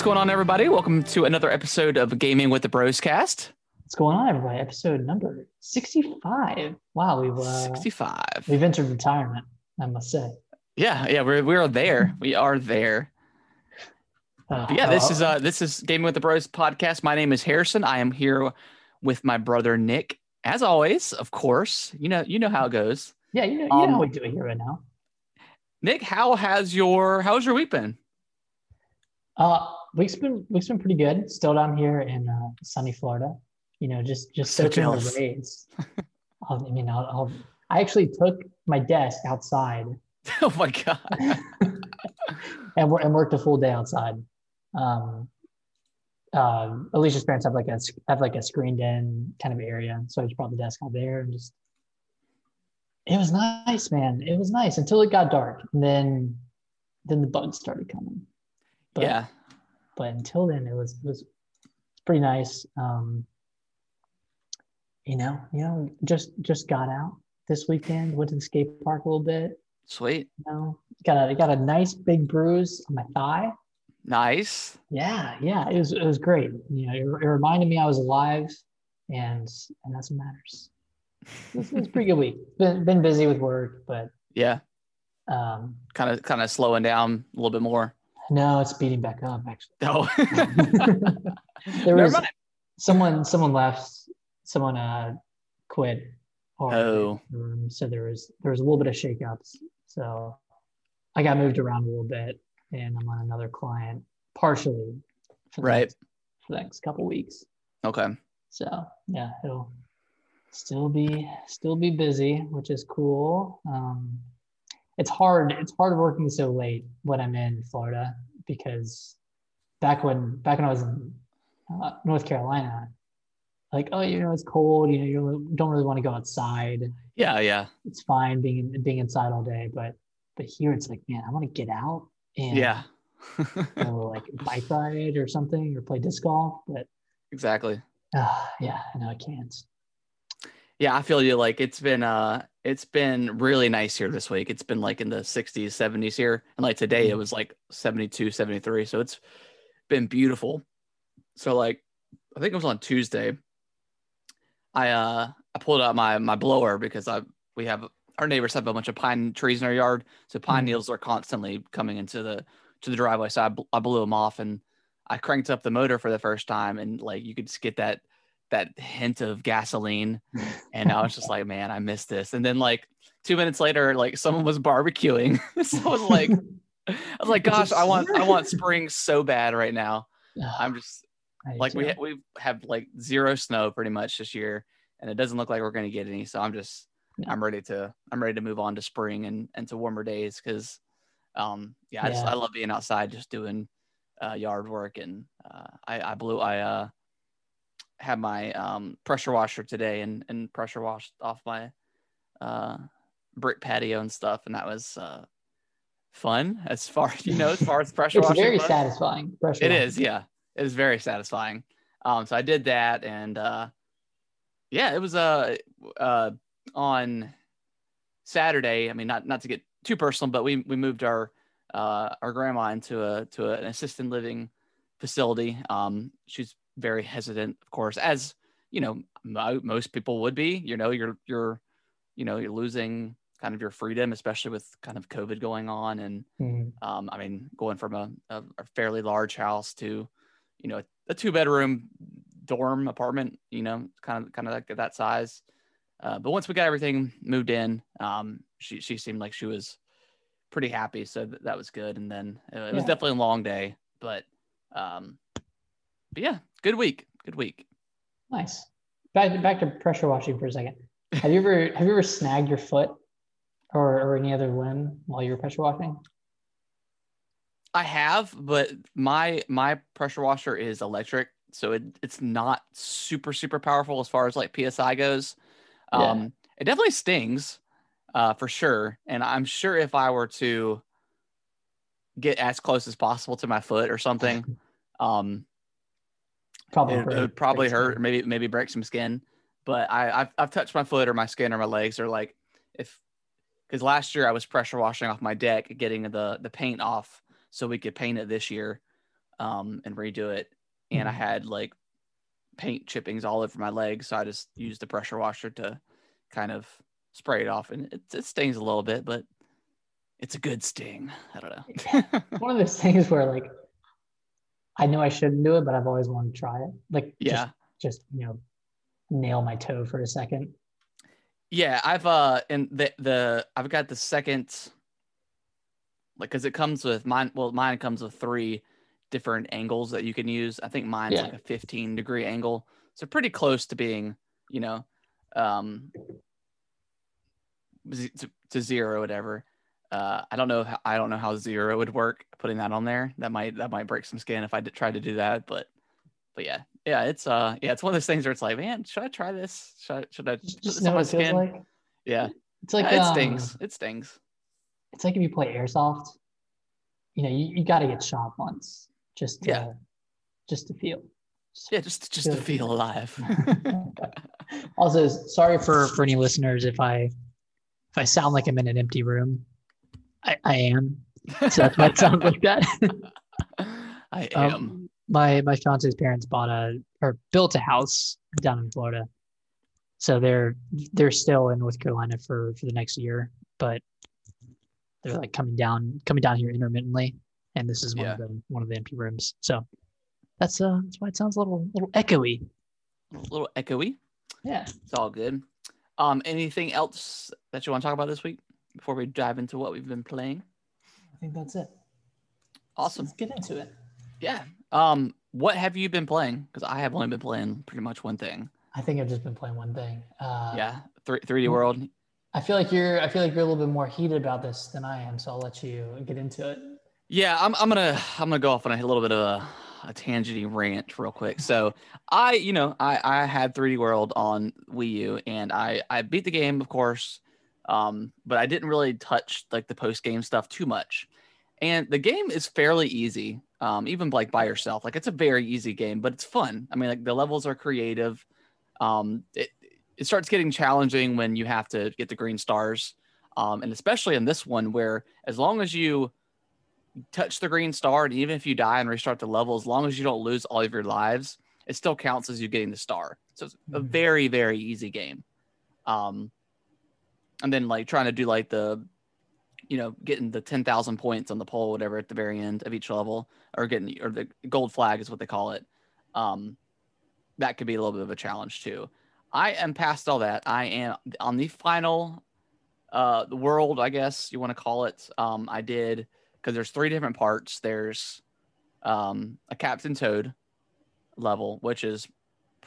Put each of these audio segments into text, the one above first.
What's going on, everybody? Welcome to another episode of Gaming with the Bros Cast. What's going on, everybody? Episode number 65. Wow, we've uh, 65. we've entered retirement, I must say. Yeah, yeah, we're we're there. We are there. Uh, yeah, this is uh this is Gaming with the Bros podcast. My name is Harrison. I am here with my brother Nick. As always, of course. You know, you know how it goes. yeah, you know, you know um, how we do it here right now. Nick, how has your how's your week been? Uh, week's been week's been pretty good. Still down here in uh, sunny Florida. You know, just just So soaking the rays. I mean, I'll, I'll, I actually took my desk outside oh my god. and, and worked a full day outside. Um, uh, Alicia's parents have like a have like a screened in kind of area, so I just brought the desk out there and just. It was nice, man. It was nice until it got dark, and then, then the bugs started coming. But, yeah. But until then, it was it was pretty nice. Um, you know, you know, just just got out this weekend. Went to the skate park a little bit. Sweet. You know, got a got a nice big bruise on my thigh. Nice. Yeah, yeah, it was it was great. You know, it, it reminded me I was alive, and and that's what matters. It was, it pretty good week. Been been busy with work, but Yeah. um, Kind of kind of slowing down a little bit more. No, it's beating back up. Actually, Oh. there Never was mind. someone someone left, someone uh quit. Or Oh. um, so there was there was a little bit of shakeups. So I got moved around a little bit, and I'm on another client partially. For the Right. next- For the next couple weeks. Okay. So yeah, it'll still be still be busy, which is cool. Um, it's hard. It's hard working so late when I'm in Florida because back when back when I was in uh, North Carolina, like oh you know it's cold, you know you don't really want to go outside. Yeah, yeah. It's fine being being inside all day, but but here it's like man I want to get out and Yeah. go like bike ride or something or play disc golf, but exactly. uh, yeah I know I can't. Yeah, I feel you. Like it's been uh it's been really nice here this week. It's been like in the 60s, 70s here. And like today it Mhm. was like 72, 73. So it's been beautiful. So like I think it was on Tuesday. I uh I pulled out my my blower because I we have our neighbors have a bunch of pine trees in our yard. So pine Mhm. needles are constantly coming into the to the driveway. So I, I blew them off and I cranked up the motor for the first time and like you could just get that that hint of gasoline and I was just like, man, I missed this. And then like two minutes later, like someone was barbecuing. so I was like, I was like, gosh, I want I want spring so bad right now. I'm just like we we have like zero snow pretty much this year, and it doesn't look like we're gonna get any. So I'm just. I'm ready to I'm ready to move on to spring and and to warmer days because um yeah I just Yeah. I love being outside just doing uh, yard work and uh, I I blew I uh had my um pressure washer today and and pressure washed off my uh brick patio and stuff and that was uh fun as far as you know as far as pressure it's washing very goes. satisfying. Pressure It washing. is, yeah. It is very satisfying. Um, so I did that, and uh, yeah, it was uh, uh, on Saturday. I mean, not not to get too personal, but we we moved our uh, our grandma into a to an assisted living facility. Um, she's very hesitant, of course, as you know, mo- most people would be. You know, you're you're you know you're losing kind of your freedom, especially with kind of COVID going on and Mhm. um, I mean, going from a, a, fairly large house to, you know, a two bedroom dorm apartment, you know, kind of kind of like that size. Uh, but once we got everything moved in, um, she she seemed like she was pretty happy, so th- that was good. And then uh, it was Yeah. definitely a long day, but um, but yeah, good week, good week. Nice. Back back to pressure washing for a second. Have you ever have you ever snagged your foot or, or any other limb while you were pressure washing? I have, but my my pressure washer is electric, so it it's not super super powerful as far as like psi goes. Yeah. Um, it definitely stings, uh, for sure. And I'm sure if I were to get as close as possible to my foot or something, um, Probably it, it would probably hurt, skin. maybe maybe break some skin. But I I've, I've touched my foot or my skin or my legs or like if because last year I was pressure washing off my deck, getting the the paint off so we could paint it this year. um, and redo it. And I Mhm. had like paint chippings all over my legs, so I just used the pressure washer to kind of spray it off, and it, it stings a little bit, but it's a good sting. I don't know. One of those things where like I know I shouldn't do it, but I've always wanted to try it. Like yeah. just, just you know, nail my toe for a second. Yeah, I've uh and the the I've got the second like cuz it comes with mine well mine comes with three different angles that you can use. I think mine's Yeah. like a 15 degree angle. So pretty close to being, you know, um to, to zero or whatever. Uh I don't know how, I don't know how zero would work putting that on there. That might that might break some skin if I did try to do that, but but yeah. Yeah, it's uh yeah, it's one of those things where it's like, man, should I try this? Should I should I Just, put this on my skin? like. Yeah. It's like Uh, it um, stings. It stings. It's like if you play airsoft, you know, you, you gotta get shot once just to Yeah. just to feel. Yeah, just just to Feel- feel alive. also, sorry for for any listeners if I if I sound like I'm in an empty room. I, I am. So that's why it sounds like that. I am. Um, my my fiance's parents bought a or built a house down in Florida, so they're they're still in North Carolina for for the next year, but they're like coming down coming down here intermittently, and this is one of the one of the empty rooms. So that's uh that's why it sounds a little little echoey. a little echoey. Yeah. It's all good. Um, anything else that you want to talk about this week before we dive into what we've been playing? I think that's it. Awesome. Let's get into it. Yeah. Um, what have you been playing? Because I have only been playing pretty much one thing. I think I've just been playing one thing. Uh, yeah, three 3D mm. World. I feel like you're I feel like you're a little bit more heated about this than I am, so I'll let you get into it. Yeah, I'm, I'm gonna I'm gonna go off on a little bit of a, a tangenty rant real quick. So I, you know, I I had 3D World on Wii U and I I beat the game, of course, um, but I didn't really touch like the post game stuff too much. And the game is fairly easy, um, even like by yourself. Like it's a very easy game, but it's fun. I mean, like the levels are creative. Um, it it starts getting challenging when you have to get the green stars, um, and especially in this one where as long as you touch the green star, and even if you die and restart the level, as long as you don't lose all of your lives, it still counts as you getting the star. So it's a Mhm. very, very easy game. Um, and then like trying to do like the, you know, getting the ten thousand points on the pole, whatever, at the very end of each level, or getting or the gold flag is what they call it. Um, that could be a little bit of a challenge too. I am past all that. I am on the final uh world, I guess you want to call it. Um, I did because there's three different parts. There's um a Captain Toad level, which is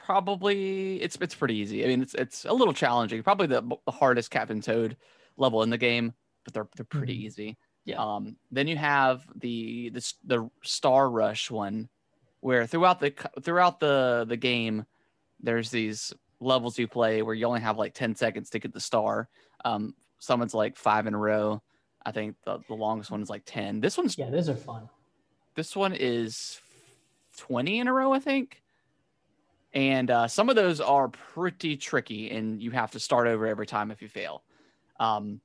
probably it's it's pretty easy. I mean, it's it's a little challenging. Probably the, the hardest Captain Toad level in the game, but they're they're pretty Mhm. easy. Yeah. Um, then you have the the the Star Rush one, where throughout the throughout the the game, there's these levels you play where you only have like ten seconds to get the star. Um, someone's like five in a row. I think the, the longest one is like ten. This one's Yeah, those are fun. this one is 20 in a row, I think. And uh, some of those are pretty tricky, and you have to start over every time if you fail. Um,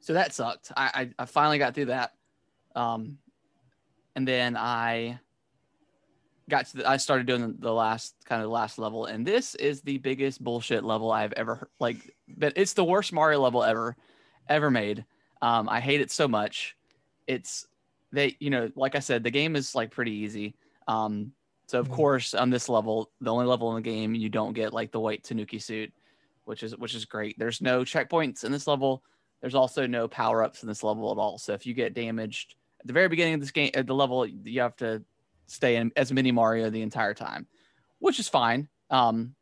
so that sucked. I, I, I finally got through that. Um, and then I got to the, I started doing the, last kind of last level, and this is the biggest bullshit level I've ever heard- like. But it's the worst Mario level ever, ever made. Um, I hate it so much. It's they you know like i said the game is like pretty easy um so of Mhm. course on this level the only level in the game you don't get like the white tanuki suit which is which is great. There's no checkpoints in this level. There's also no power-ups in this level at all. So if you get damaged at the very beginning of this game at the level you have to stay in as mini mario the entire time which is fine um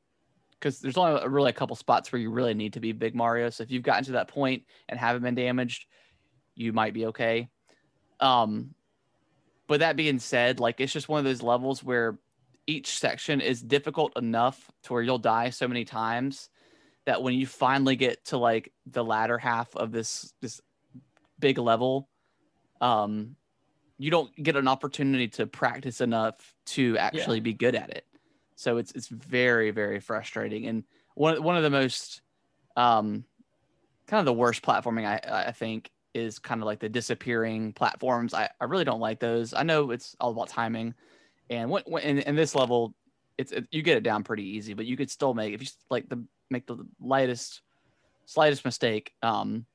because there's only a- really a couple spots where you really need to be big mario. So if you've gotten to that point and haven't been damaged you might be okay. Um, but that being said, like it's just one of those levels where each section is difficult enough to where you'll die so many times that when you finally get to like the latter half of this this big level, um, you don't get an opportunity to practice enough to actually be good at it. So it's it's very very frustrating and one one of the most um kind of the worst platforming I I think is kind of like the disappearing platforms. I, I really don't like those. I know it's all about timing, and when in, in this level, it's it, you get it down pretty easy, but you could still make if you like the make the lightest slightest mistake, um,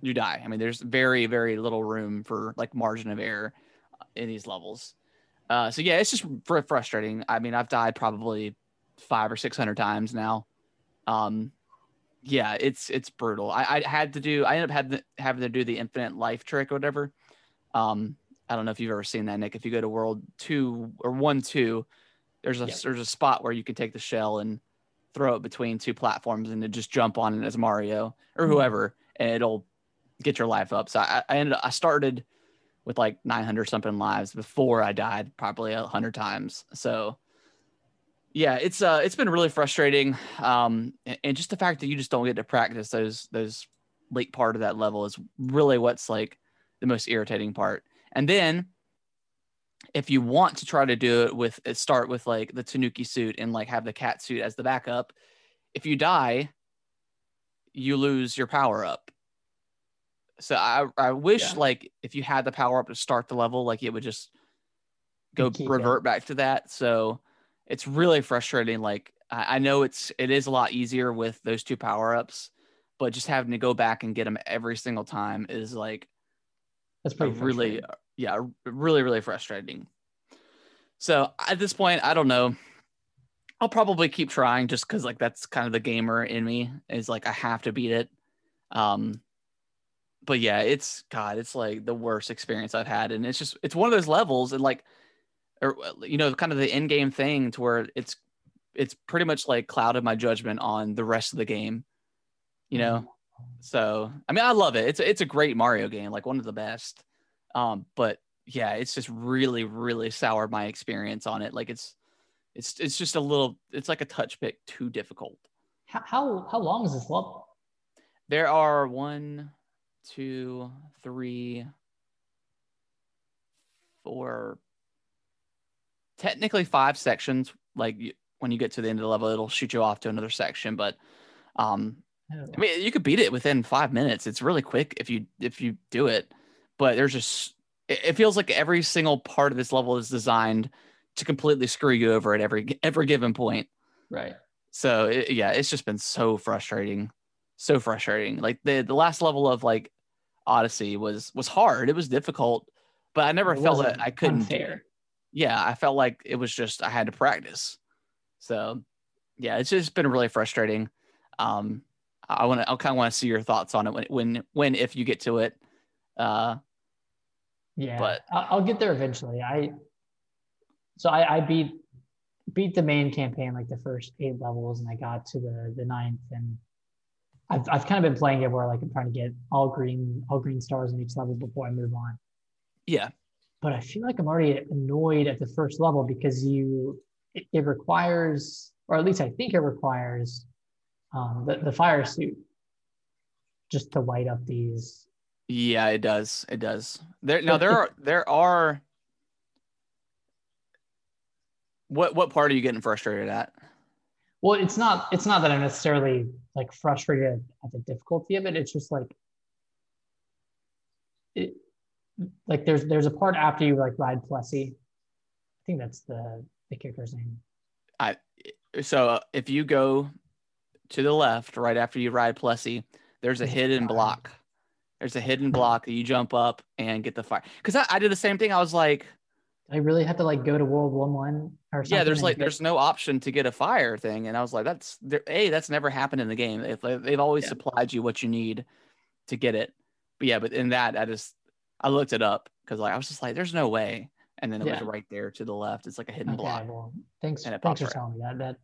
you die. I mean, there's very very little room for like margin of error in these levels. Uh, so yeah, it's just fr- frustrating. I mean, I've died probably five or six hundred times now. Um, yeah, it's it's brutal. I, I had to do. I ended up having having to do the infinite life trick or whatever. Um, I don't know if you've ever seen that, Nick. If you go to World Two or One Two, there's a Yep. there's a spot where you can take the shell and throw it between two platforms and then just jump on it as Mario or Mhm. whoever, and it'll get your life up. So I, I ended I started with like 900 something lives before I died, probably a hundred times. So yeah, it's uh it's been really frustrating. Um and, just the fact that you just don't get to practice those those late part of that level is really what's like the most irritating part. And then if you want to try to do it with uh, start with like the Tanuki suit and like have the cat suit as the backup, if you die, you lose your power up. So I I wish Yeah. like if you had the power up to start the level, like it would just go keep it. revert back to that. So it's really frustrating. Like I, I know it's it is a lot easier with those two power ups, but just having to go back and get them every single time is like That's pretty really yeah really really frustrating. So at this point i don't know. I'll probably keep trying just because like that's kind of the gamer in me is like i have to beat it. Um but yeah it's god it's like the worst experience i've had and it's just it's one of those levels and like or you know kind of the end game thing to where it's it's pretty much like clouded my judgment on the rest of the game you know so I mean, I love it. It's it's a great Mario game, like one of the best. Um, but yeah, it's just really really soured my experience on it. Like it's it's it's just a little. It's like a touch bit too difficult. How, how how long is this level? There are one, two, three, four, technically five sections. Like you, when you get to the end of the level, it'll shoot you off to another section. But um, I mean, you could beat it within five minutes. It's really quick if you if you do it. But there's just it, feels like every single part of this level is designed to completely screw you over at every every given point. right. So it, yeah, it's just been so frustrating, so frustrating. Like the the last level of like Odyssey was was hard. It was difficult, but I never It felt that I couldn't. unfair. Yeah, I felt like it was just I had to practice. So yeah, it's just been really frustrating. Um, I want to. I kind of want to see your thoughts on it when when when if you get to it. Uh, Yeah, But- I'll, I'll get there eventually. I so I, I beat beat the main campaign like the first eight levels, and I got to the the ninth, and I've I've kind of been playing it where like I'm trying to get all green all green stars in each level before I move on. yeah, But I feel like I'm already annoyed at the first level because you it, it requires, or at least I think it requires, um, the the fire suit just to light up these yeah, it does. It does. There now there are there are. What what part are you getting frustrated at? Well, it's not it's not that I'm necessarily like frustrated at the difficulty of it. It's just like it like there's there's a part after you like ride Plessy. I think that's the the character's name. I So uh, if you go to the left right after you ride Plessy, there's a hidden block. There's a hidden block that you jump up and get the fire. Because I, I did the same thing. I was like, I really have to like go to World One One or something. yeah, there's like get- there's no option to get a fire thing, and I was like, that's there, a that's never happened in the game. They've, they've always Yeah. supplied you what you need to get it. But yeah, but in that I just I looked it up because like I was just like, there's no way, and then it was right there to the left. It's like a hidden Okay, block. well, thanks And thanks for telling me that. That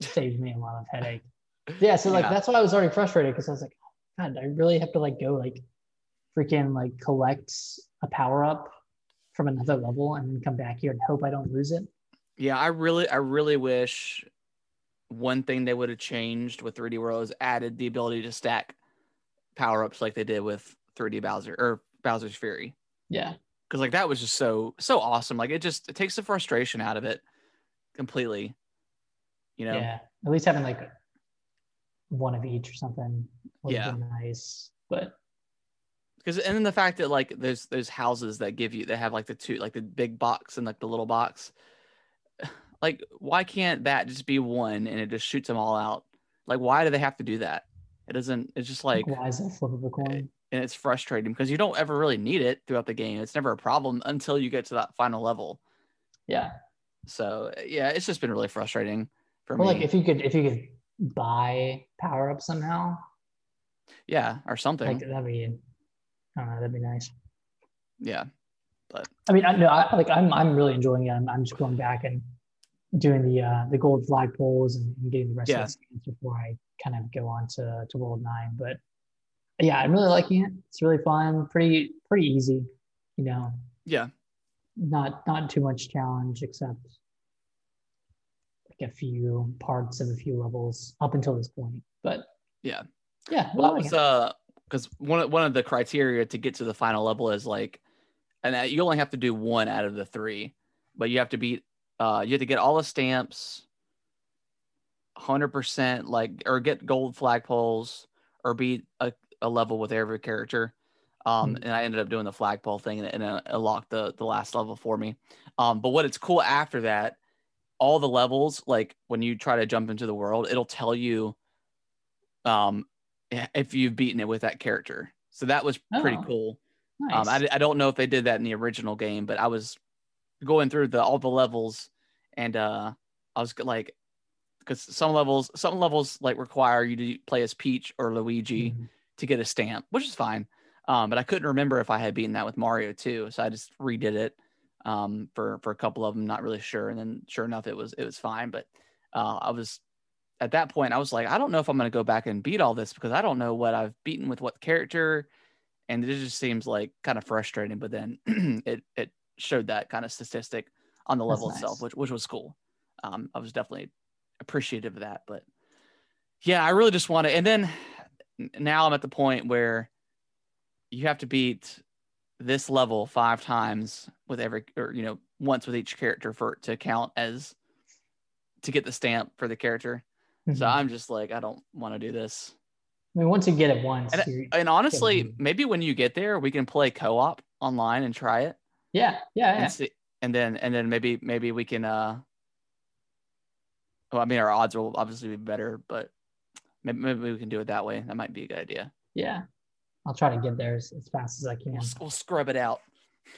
saved me a lot of headache. Yeah, so like Yeah. that's why I was already frustrated because I was like, God, I really have to like go like freaking like collect a power up from another level and then come back here and hope I don't lose it. Yeah, I really, I really wish one thing they would have changed with 3D World is added the ability to stack power ups like they did with 3D Bowser or Bowser's Fury. Yeah. Because like that was just so so awesome. Like it just it takes the frustration out of it completely. You know? Yeah. At least having like one of each or something would Yeah. be nice. But because and then the fact that like there's those houses that give you they have like the two like the big box and like the little box like why can't that just be one and it just shoots them all out like why do they have to do that it doesn't it's just like why is that flip of a coin and it's frustrating because you don't ever really need it throughout the game it's never a problem until you get to that final level yeah so yeah it's just been really frustrating for or me like if you could if you could buy power up somehow yeah or something like that'd be I don't know, that'd be nice. yeah but I mean, I know, I, like I'm, I'm really enjoying it. I'm, I'm just going back and doing the, uh, the gold flag poles and, and getting the rest Yeah. of the skins before I kind of go on to, to World Nine. But yeah, I'm really liking it. It's really fun, pretty, pretty easy. You know, yeah not, not too much challenge except like a few parts of a few levels up until this point. But Yeah. yeah, Well, that was it. uh because one of one of the criteria to get to the final level is like, and you only have to do one out of the three, but you have to beat uh you have to get all the stamps, hundred percent like or get gold flagpoles or beat a, a level with every character. Um, Hmm. and I ended up doing the flagpole thing and, and it unlocked the the last level for me. Um, but what it's cool after that, all the levels like when you try to jump into the world, it'll tell you um if you've beaten it with that character. So that was pretty Oh, cool. nice. Um, I, I don't know if they did that in the original game, but I was going through the all the levels, and uh, I was like, because some levels, some levels like require you to play as Peach or Luigi Mhm. To get a stamp, which is fine. Um, but I couldn't remember if I had beaten that with Mario too, so I just redid it um, for for a couple of them. Not really sure, and then sure enough, it was it was fine. But uh, I was at that point, I was like, I don't know if I'm going to go back and beat all this because I don't know what I've beaten with what character, and it just seems like kind of frustrating. But then it it showed that kind of statistic on the level itself, which which was cool. Um, I was definitely appreciative of that, but yeah, I really just want to. And then now I'm at the point where you have to beat this level five times with every, or you know, once with each character for it to count as to get the stamp for the character. So Mhm. I'm just like, I don't want to do this. I mean, once you get it once, And, and honestly, maybe when you get there, we can play co-op online and try it. yeah, yeah, yeah. and see, and then and then maybe maybe we can uh well i mean our odds will obviously be better but maybe, maybe we can do it that way that might be a good idea Yeah. I'll try to get there as, as fast as I can. we'll, we'll scrub it out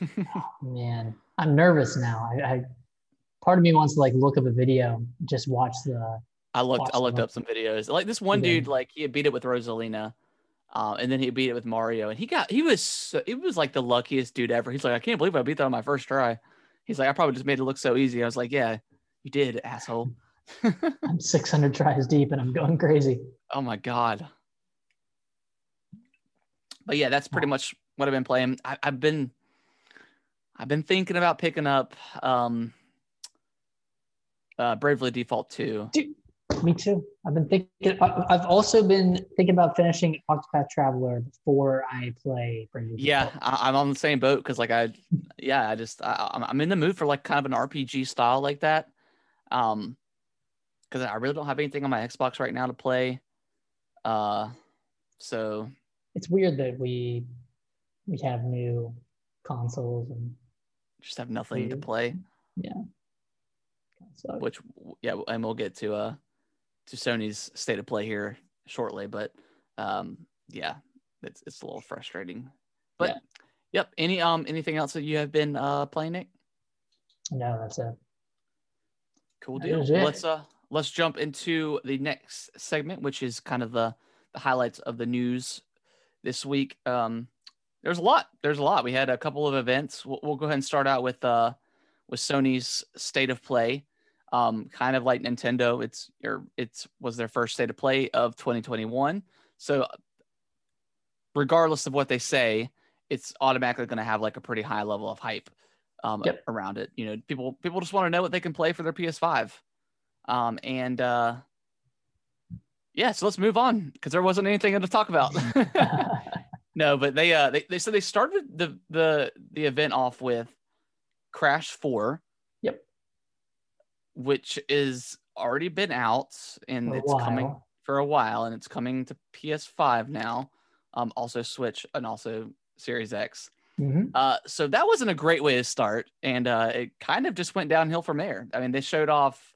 Man, I'm nervous now. I, I part of me wants to like look up a video, just watch the i looked i looked up some videos like this one Yeah. dude like he had beat it with rosalina uh, and then he beat it with mario and he got he was so, it was like the luckiest dude ever he's like i can't believe i beat that on my first try he's like i probably just made it look so easy i was like yeah you did asshole I'm 600 tries deep and I'm going crazy. Oh my god. But yeah, that's pretty much what I've been playing. I, I've been I've been thinking about picking up um uh Bravely Default 2. Me too. I've been thinking. I've also been thinking about finishing Octopath Traveler before I play. Bravely Yeah, Default. I, I'm on the same boat because like I yeah, I just I, I'm I'm in the mood for like kind of an RPG style like that. Um because I really don't have anything on my Xbox right now to play. Uh so it's weird that we we have new consoles and just have nothing to play. Yeah. which yeah and we'll get to uh to sony's state of play here shortly but um yeah it's it's a little frustrating but Yeah. yep any um anything else that you have been uh playing nick no, that's it. cool deal Well, let's uh let's jump into the next segment which is kind of the the highlights of the news this week. Um there's a lot there's a lot. We had a couple of events. We'll, we'll go ahead and start out with uh with sony's state of play. Um kind of like nintendo it's or it's was their first state of play of 2021 so regardless of what they say it's automatically going to have like a pretty high level of hype um, Yep. around it. You know people people just want to know what they can play for their ps5 um and uh yeah so let's move on because there wasn't anything to talk about no, but they uh they, they so they started the the the event off with Crash 4. Yep. Which is already been out and For it's coming for a while and it's coming to PS5 now. Um also Switch and also Series X. Mhm. Uh, so that wasn't a great way to start, and uh, it kind of just went downhill from there. I mean, they showed off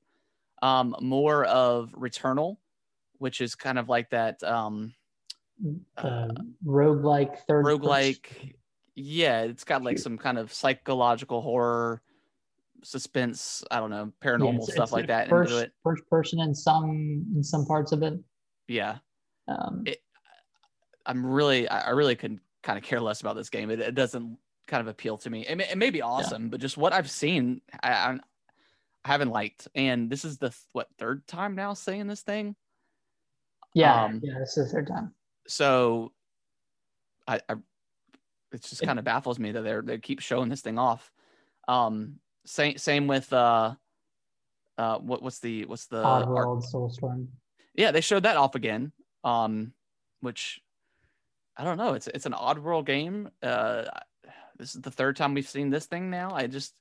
um, more of Returnal, which is kind of like that um, The roguelike third person- roguelike. Yeah, it's got like some kind of psychological horror, suspense. I don't know, Yeah, paranormal it's- stuff it's like that First, into it. first person in some in some parts of it. Yeah, Um, It- I'm really, I I really could kind of care less about this game. It, it doesn't kind of appeal to me. It may, it may be awesome, but just what I've seen, I, I, I haven't liked. And this is the th- what third time now saying this thing. yeah, um, yeah, this is the third time. So, I, I it just kind of baffles me that they're they keep showing this thing off. Um, same same with uh, uh, what what's the what's the Oddworld, Soulstorm. yeah they showed that off again um which i don't know it's it's an Oddworld game uh this is the third time we've seen this thing now i just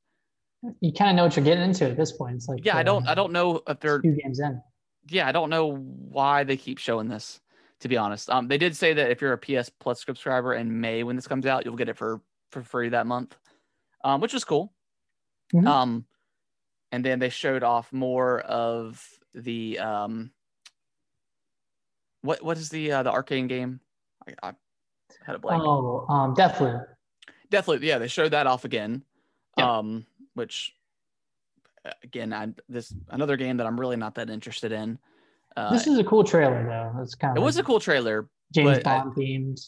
You kind of know what you're getting into at this point. It's like yeah i uh, don't i don't know if they're two games in. yeah i don't know why they keep showing this to be honest um they did say that if you're a ps plus subscriber in may when this comes out you'll get it for for free that month um which is cool Mhm. um and then they showed off more of the um what what is the uh the Arkane game i, I had a blank Oh, um, Deathloop. definitely yeah they showed that off again Yeah. um which uh, again i this another game that i'm really not that interested in uh this is a cool trailer though. It's kind it of was a cool trailer James Bond themed.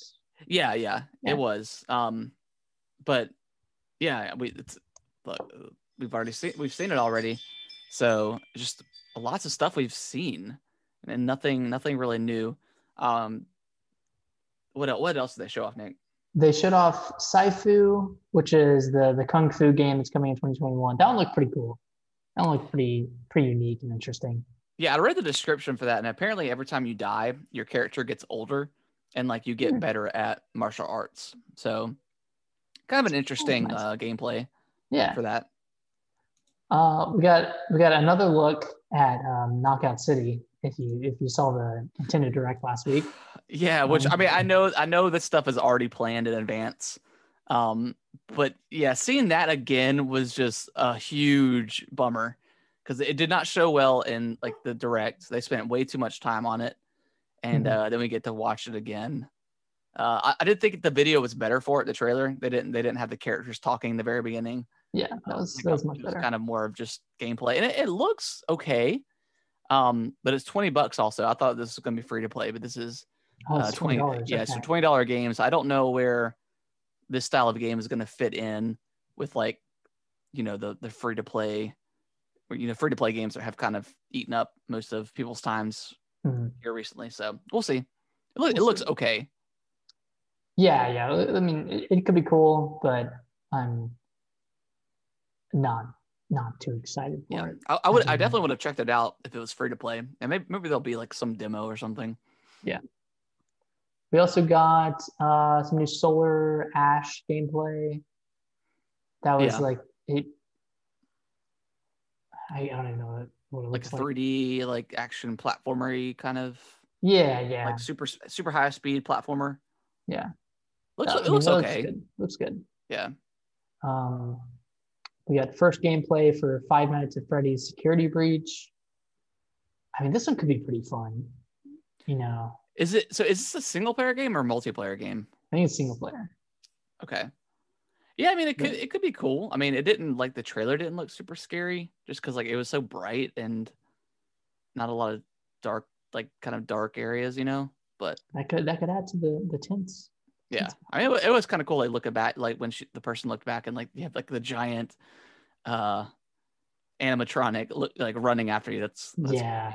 yeah, yeah Yeah. it was um but yeah we it's look, we've already seen we've seen it already so just lots of stuff we've seen and nothing nothing really new um what what else did they show off nick They showed off Sifu, which is the the kung fu game that's coming in 2021. That one looked pretty cool. That one looked pretty pretty unique and interesting. Yeah, I read the description for that, and apparently every time you die, your character gets older and like you get Hmm. better at martial arts. So, kind of an interesting nice. uh, gameplay Yeah. for that. Uh, we got we got another look at um, Knockout City. If you if you saw the Nintendo Direct last week, Yeah, which I mean, I Um, know, I know this stuff is already planned in advance. Um, but yeah, seeing that again was just a huge bummer because it did not show well in like the direct. They spent way too much time on it, and Mhm. uh, then we get to watch it again. Uh, I, I did think the video was better for it. The trailer they didn't they didn't have the characters talking in the very beginning. yeah, that was Like, that was much better. kind of more of just gameplay, and it, it looks okay. Um, but it's twenty bucks. Also, I thought this was going to be free to play, but this is Oh, uh, it's 20 $20. yeah so 20 dollar games i don't know where this style of game is going to fit in with like you know the the free to play or you know free to play games that have kind of eaten up most of people's times Mhm. here recently so we'll see it, it We'll looks see. okay Yeah, yeah. I mean, it, it could be cool, but I'm not not too excited for yeah it. i, I would i definitely would have checked it out if it was free to play and maybe, maybe there'll be like some demo or something Yeah. We also got uh, some new Solar Ash gameplay. That was Yeah. like it. I, I don't even know what, it like looks like. 3d like action platformery kind of Yeah, yeah, like super super high speed platformer yeah. looks No, I it mean, looks okay good. Looks good. yeah Um, we got first gameplay for Five Nights at Freddy's Security Breach. I mean, this one could be pretty fun. You know, is it so is this a single player game or multiplayer game I think it's single player. Okay. Yeah, I mean it could Yeah. it could be cool. I mean, it didn't like the trailer didn't look super scary just because like it was so bright and not a lot of dark like kind of dark areas, you know. But That could that could add to the the tints. Yeah, I mean it, it was kind of cool. Like looking back, like when she, the person looked back and like you have like the giant uh animatronic look like running after you. That's, that's yeah,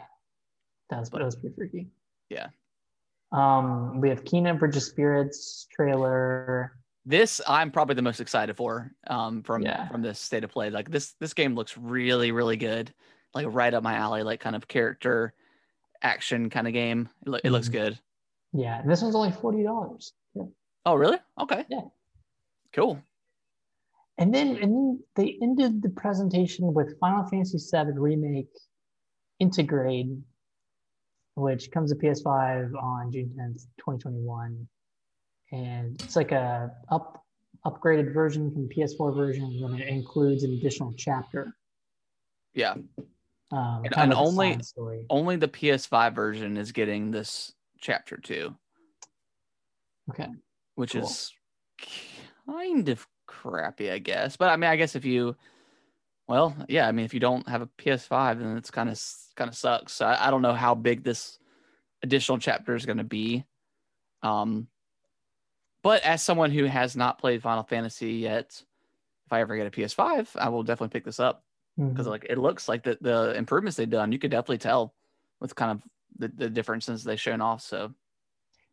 that was But- that was pretty freaky. Yeah. Um, we have Kena Bridge of Spirits trailer. this I'm probably the most excited for um from Yeah. from this state of play. Like this this game looks really really good. Like right up my alley like kind of character action kind of game. It, it looks Mhm. good. Yeah, this one's only forty dollars. Yeah. Oh, really? Okay. Yeah. Cool. And then and then they ended the presentation with Final Fantasy VII Remake Intergrade, which comes to PS5 on June 10th, 2021. and it's like a up upgraded version from the PS4 version, and it includes an additional chapter. Yeah. Um, And- and of like a only-. Only the PS5 version is getting this chapter two, Okay. Which Cool. is kind of crappy, I guess. But I mean, I guess if you, well, yeah, I mean, if you don't have a PS5, then it's kind of kind of sucks. So I, I don't know how big this additional chapter is going to be. Um, but as someone who has not played Final Fantasy yet, if I ever get a PS5, I will definitely pick this up because Mhm. like it looks like the the improvements they've done. You could definitely tell with kind of the, the differences they've shown off. So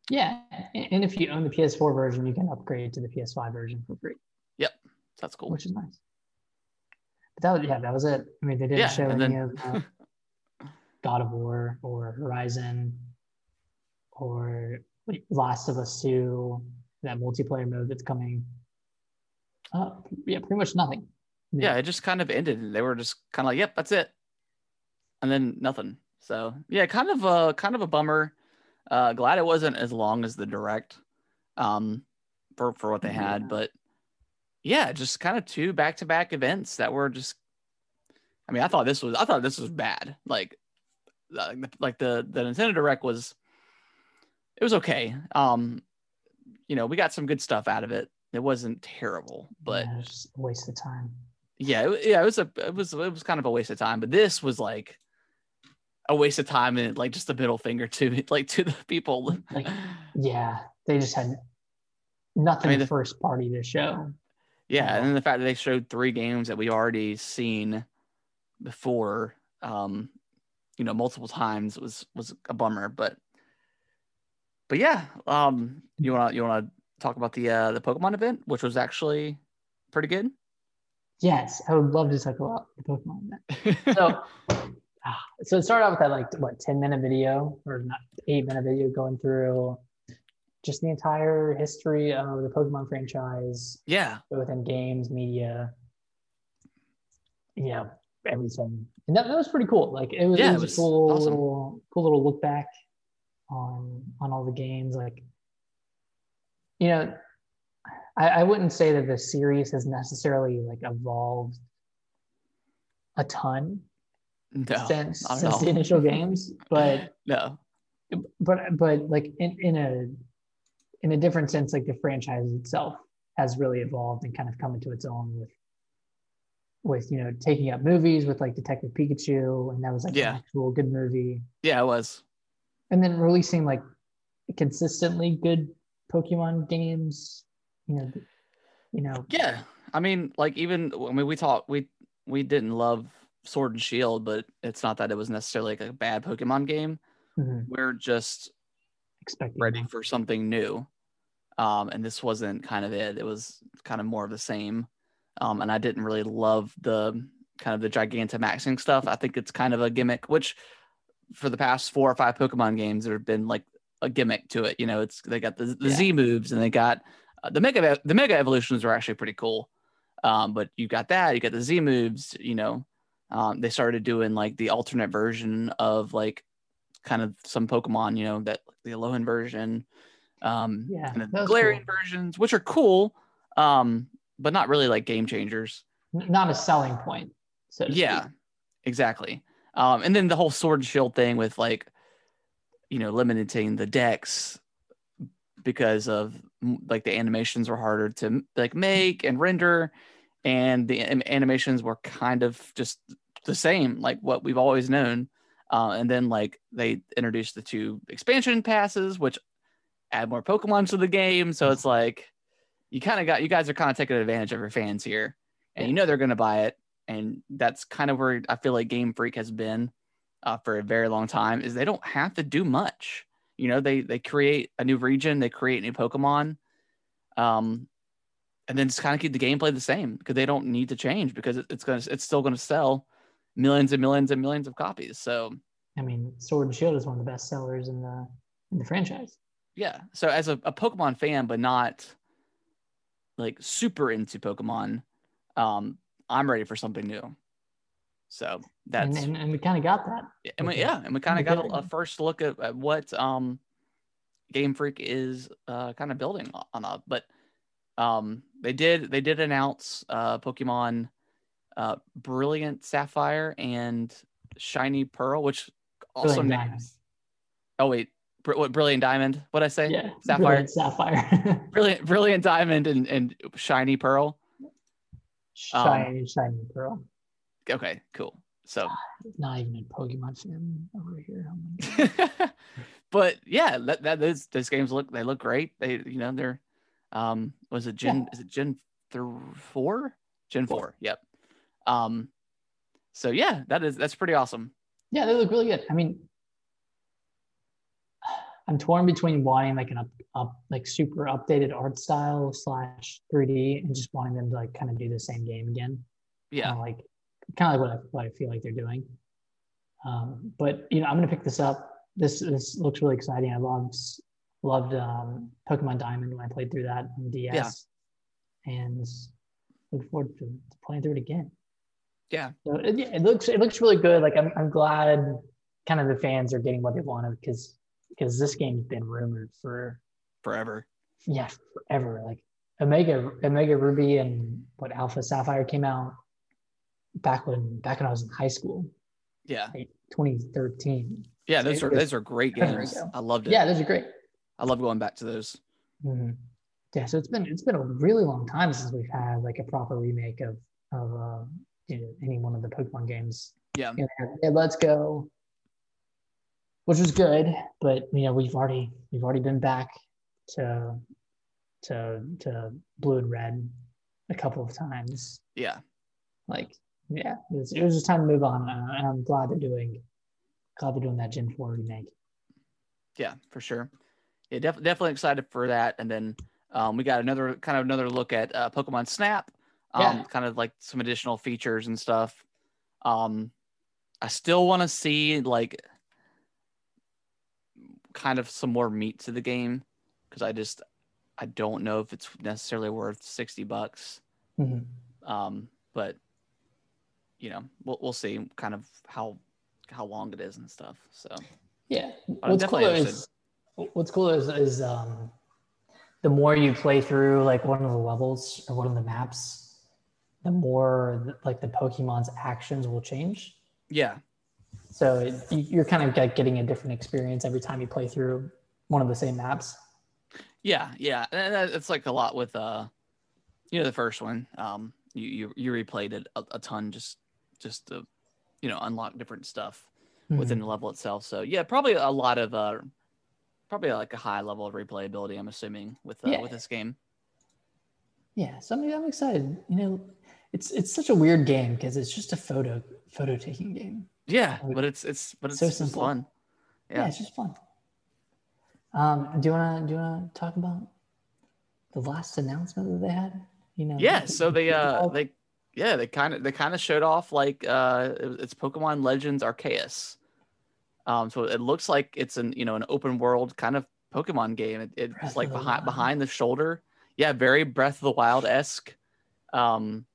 Yeah, and if you own the PS4 version, you can upgrade to the PS5 version for free, Yep, that's cool. which is nice. But that was yeah, that was it. I mean, they didn't Yeah, show any then- of uh, God of War or Horizon or Last of Us 2, that multiplayer mode that's coming. Uh, yeah, pretty much nothing. yeah, it just kind of ended. and They were just kind of like, "Yep, that's it," and then nothing. So yeah, kind of a kind of a bummer. Uh, glad it wasn't as long as the direct, um, for for what they Yeah. had. But yeah, just kind of two back to back events that were just. I mean, I thought this was I thought this was bad. Like, like the, like the the Nintendo Direct was. It was okay. Um, you know, we got some good stuff out of it. It wasn't terrible, but Yeah, it was just a waste of time. yeah, it, yeah, it was a it was it was kind of a waste of time, but this was like a waste of time and like just a middle finger to like to the people. Like- Yeah, they just had nothing I mean, the- first party to show. yeah, and then the fact that they showed three games that we already seen before, um, you know, multiple times was was a bummer. But but yeah, um, you wanna you wanna talk about the uh the Pokemon event, which was actually pretty good. Yes, I would love to talk about the Pokemon. event. So, so it started out with that like what ten minute video or not eight minute video going through just the entire history of the Pokemon franchise yeah, within games, media, you know, everything. And that, that was pretty cool. Like it was, Yeah, it it was, was a cool awesome. little cool little look back on on all the games. Like you know, I, I wouldn't say that the series has necessarily like evolved a ton no, since since all. the initial games, but no, but but like in, in a in a different sense, like the franchise itself has really evolved and kind of come into its own with with you know taking up movies with like Detective Pikachu, and that was like Yeah. an actual good movie, yeah, it was. and then releasing like consistently good Pokemon games, you know, you know, Yeah, I mean, like even I mean, we talked we we didn't love Sword and Shield, but it's not that it was necessarily like a bad Pokemon game. mhm, We're just expecting ready more. for something new, um, and this wasn't kind of it. It was kind of more of the same, um, and I didn't really love the kind of the Gigantamaxing stuff. I think it's kind of a gimmick, which for the past four or five Pokemon games, there have been like a gimmick to it. You know, it's they got the, the Yeah. Z moves and they got uh, the mega the mega evolutions are actually pretty cool. Um, but you got that, you got the Z moves. You know, um, they started doing like the alternate version of like kind of some Pokemon. You know, that the Alolan version, um, Yeah, and the Galarian cool. versions, which are cool, um, but not really like game changers. Not a selling point. So Yeah, speak. exactly. Um, and then the whole sword and shield thing with like, you know, limiting the dex because of like the animations were harder to like make and render, and the animations were kind of just the same, like what we've always known. Uh, and then like they introduced the two expansion passes, which add more Pokemon to the game. So it's like you kind of got you guys are kind of taking advantage of your fans here, and you know they're gonna buy it and that's kind of where I feel like Game Freak has been uh, for a very long time. Is they don't have to do much. You know, they they create a new region, they create new Pokemon, um, and then just kind of keep the gameplay the same because they don't need to change because it, it's gonna it's still gonna sell millions and millions and millions of copies. So I mean, Sword and Shield is one of the best sellers in the in the franchise. yeah, so as a, a Pokemon fan, but not like super into Pokemon, um, I'm ready for something new. So that's and, and, and we kind of got that. and we, yeah, and we kind of got a, a first look at, at what um Game Freak is uh, kind of building on up. But um, they did they did announce uh, Pokemon uh, Brilliant Sapphire and Shiny Pearl, which also Brilliant names. Oh wait, Br- what Brilliant Diamond? What I say? Yeah, Sapphire. Brilliant Sapphire, Brilliant Brilliant Diamond and, and Shiny Pearl. Um, shiny, shiny pearl. Okay, cool. So Not even a Pokemon fan over here. Oh but yeah, that, that those those games look they look great. They you know they're um was it Gen is it Gen th- four? Gen four. Yep. Um so yeah, that is that's pretty awesome. Yeah, they look really good. I mean, I'm torn between wanting like an up, up like super updated art style slash 3D and just wanting them to like kind of do the same game again. Yeah. Kinda like kind of like what I, what I feel like they're doing. Um, but you know, I'm gonna pick this up. This this looks really exciting. I loved loved um, Pokemon Diamond when I played through that on DS, and look forward to, to playing through it again. Yeah. So it, yeah, it looks it looks really good. Like I'm I'm glad kind of the fans are getting what they wanted because because this game's been rumored for Forever. yeah forever. Like Omega Omega Ruby and what Alpha Sapphire came out back when back when I was in high school, Yeah. like 2013. Yeah, those It are was those are great games. I loved it. Yeah, those are great. I love going back to those. Mhm. Yeah, so it's been it's been a really long time since we've had like a proper remake of of uh, know, any one of the Pokemon games. Yeah. You know, they had- they had Let's Go, which was good, but you know we've already we've already been back to to to Blue and Red a couple of times. Yeah. Like yeah, it was, it was just time to move on, uh, and I'm glad they're doing glad they're doing that Gen Four remake. Yeah, for sure. Yeah, def- definitely excited for that. And then um, we got another kind of another look at uh, Pokemon Snap, um, Yeah. kind of like some additional features and stuff. Um, I still want to see like kind of some more meat to the game because I just I don't know if it's necessarily worth sixty bucks. Mhm. Um, but you know, we'll we'll see kind of how how long it is and stuff. So Yeah. I'm What's cool is what's cool is is um the more you play through like one of the levels or one of the maps, the more like the Pokemon's actions will change. yeah, So it, you- you're kind of get, getting a different experience every time you play through one of the same maps. Yeah, yeah, and it's like a lot with uh, you know, the first one. Um, you you you replayed it a, a ton just just to, you know, unlock different stuff within the level itself. So yeah, probably a lot of uh, probably like a high level of replayability. I'm assuming with uh, Yeah. with this game. Yeah, so I'm, I'm excited. You know, it's it's such a weird game because it's just a photo photo taking game. Yeah, but it's it's but it's so just simple. fun. Yeah, Yeah. it's just fun. Um, do you wanna do you wanna talk about the last announcement that they had? You know, Yeah, so they uh they yeah they kind of they kind of showed off like uh it's Pokemon Legends Arceus. Um, so it looks like it's an you know an open world kind of Pokemon game. It, it's Breath like behind Wild. behind the shoulder. Yeah, very Breath of the Wild esque. Um,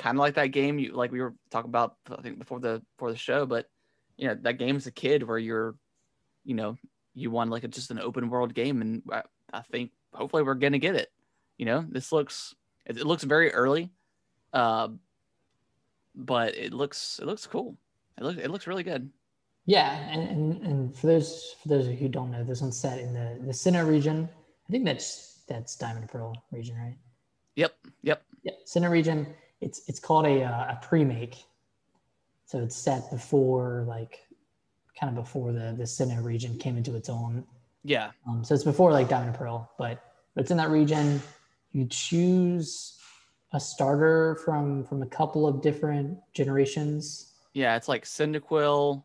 kind of like that game you like we were talking about I think before the before the show, but you know that game as a kid where you're, you know, you want like a, just an open world game, and I, I think hopefully we're gonna get it. You know, this looks it, it looks very early, uh, but it looks it looks cool. It looks it looks really good. yeah, and, and and for those for those who don't know, this one's set in the the Sinnoh region. I think that's that's Diamond Pearl region, right? Yep, yep, Yeah, Sinnoh region. It's it's called a uh, a pre-make, so it's set before like kind of before the the Sinnoh region came into its own. yeah, Um, so it's before like Diamond Pearl, but it's in that region. You choose a starter from from a couple of different generations. yeah. It's like Cyndaquil.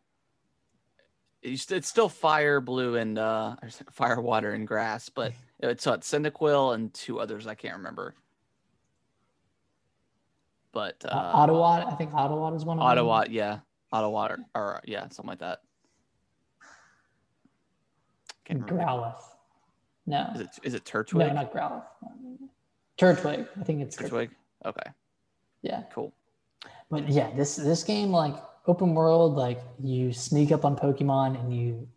It's, it's still fire, blue, and uh, fire, water, and grass, but it's so it's Cyndaquil and two others I can't remember. But Uh, Oshawott, I think Oshawott is one of them. Oshawott, yeah, Oshawott, or, or yeah, something like that. Growlithe. No, Is it is it Turtwig? no, not Growlithe. Turtwig. I think it's Turtwig. Turtwig. Okay, Yeah, cool. but yeah, this this game like open world, like you sneak up on Pokemon and you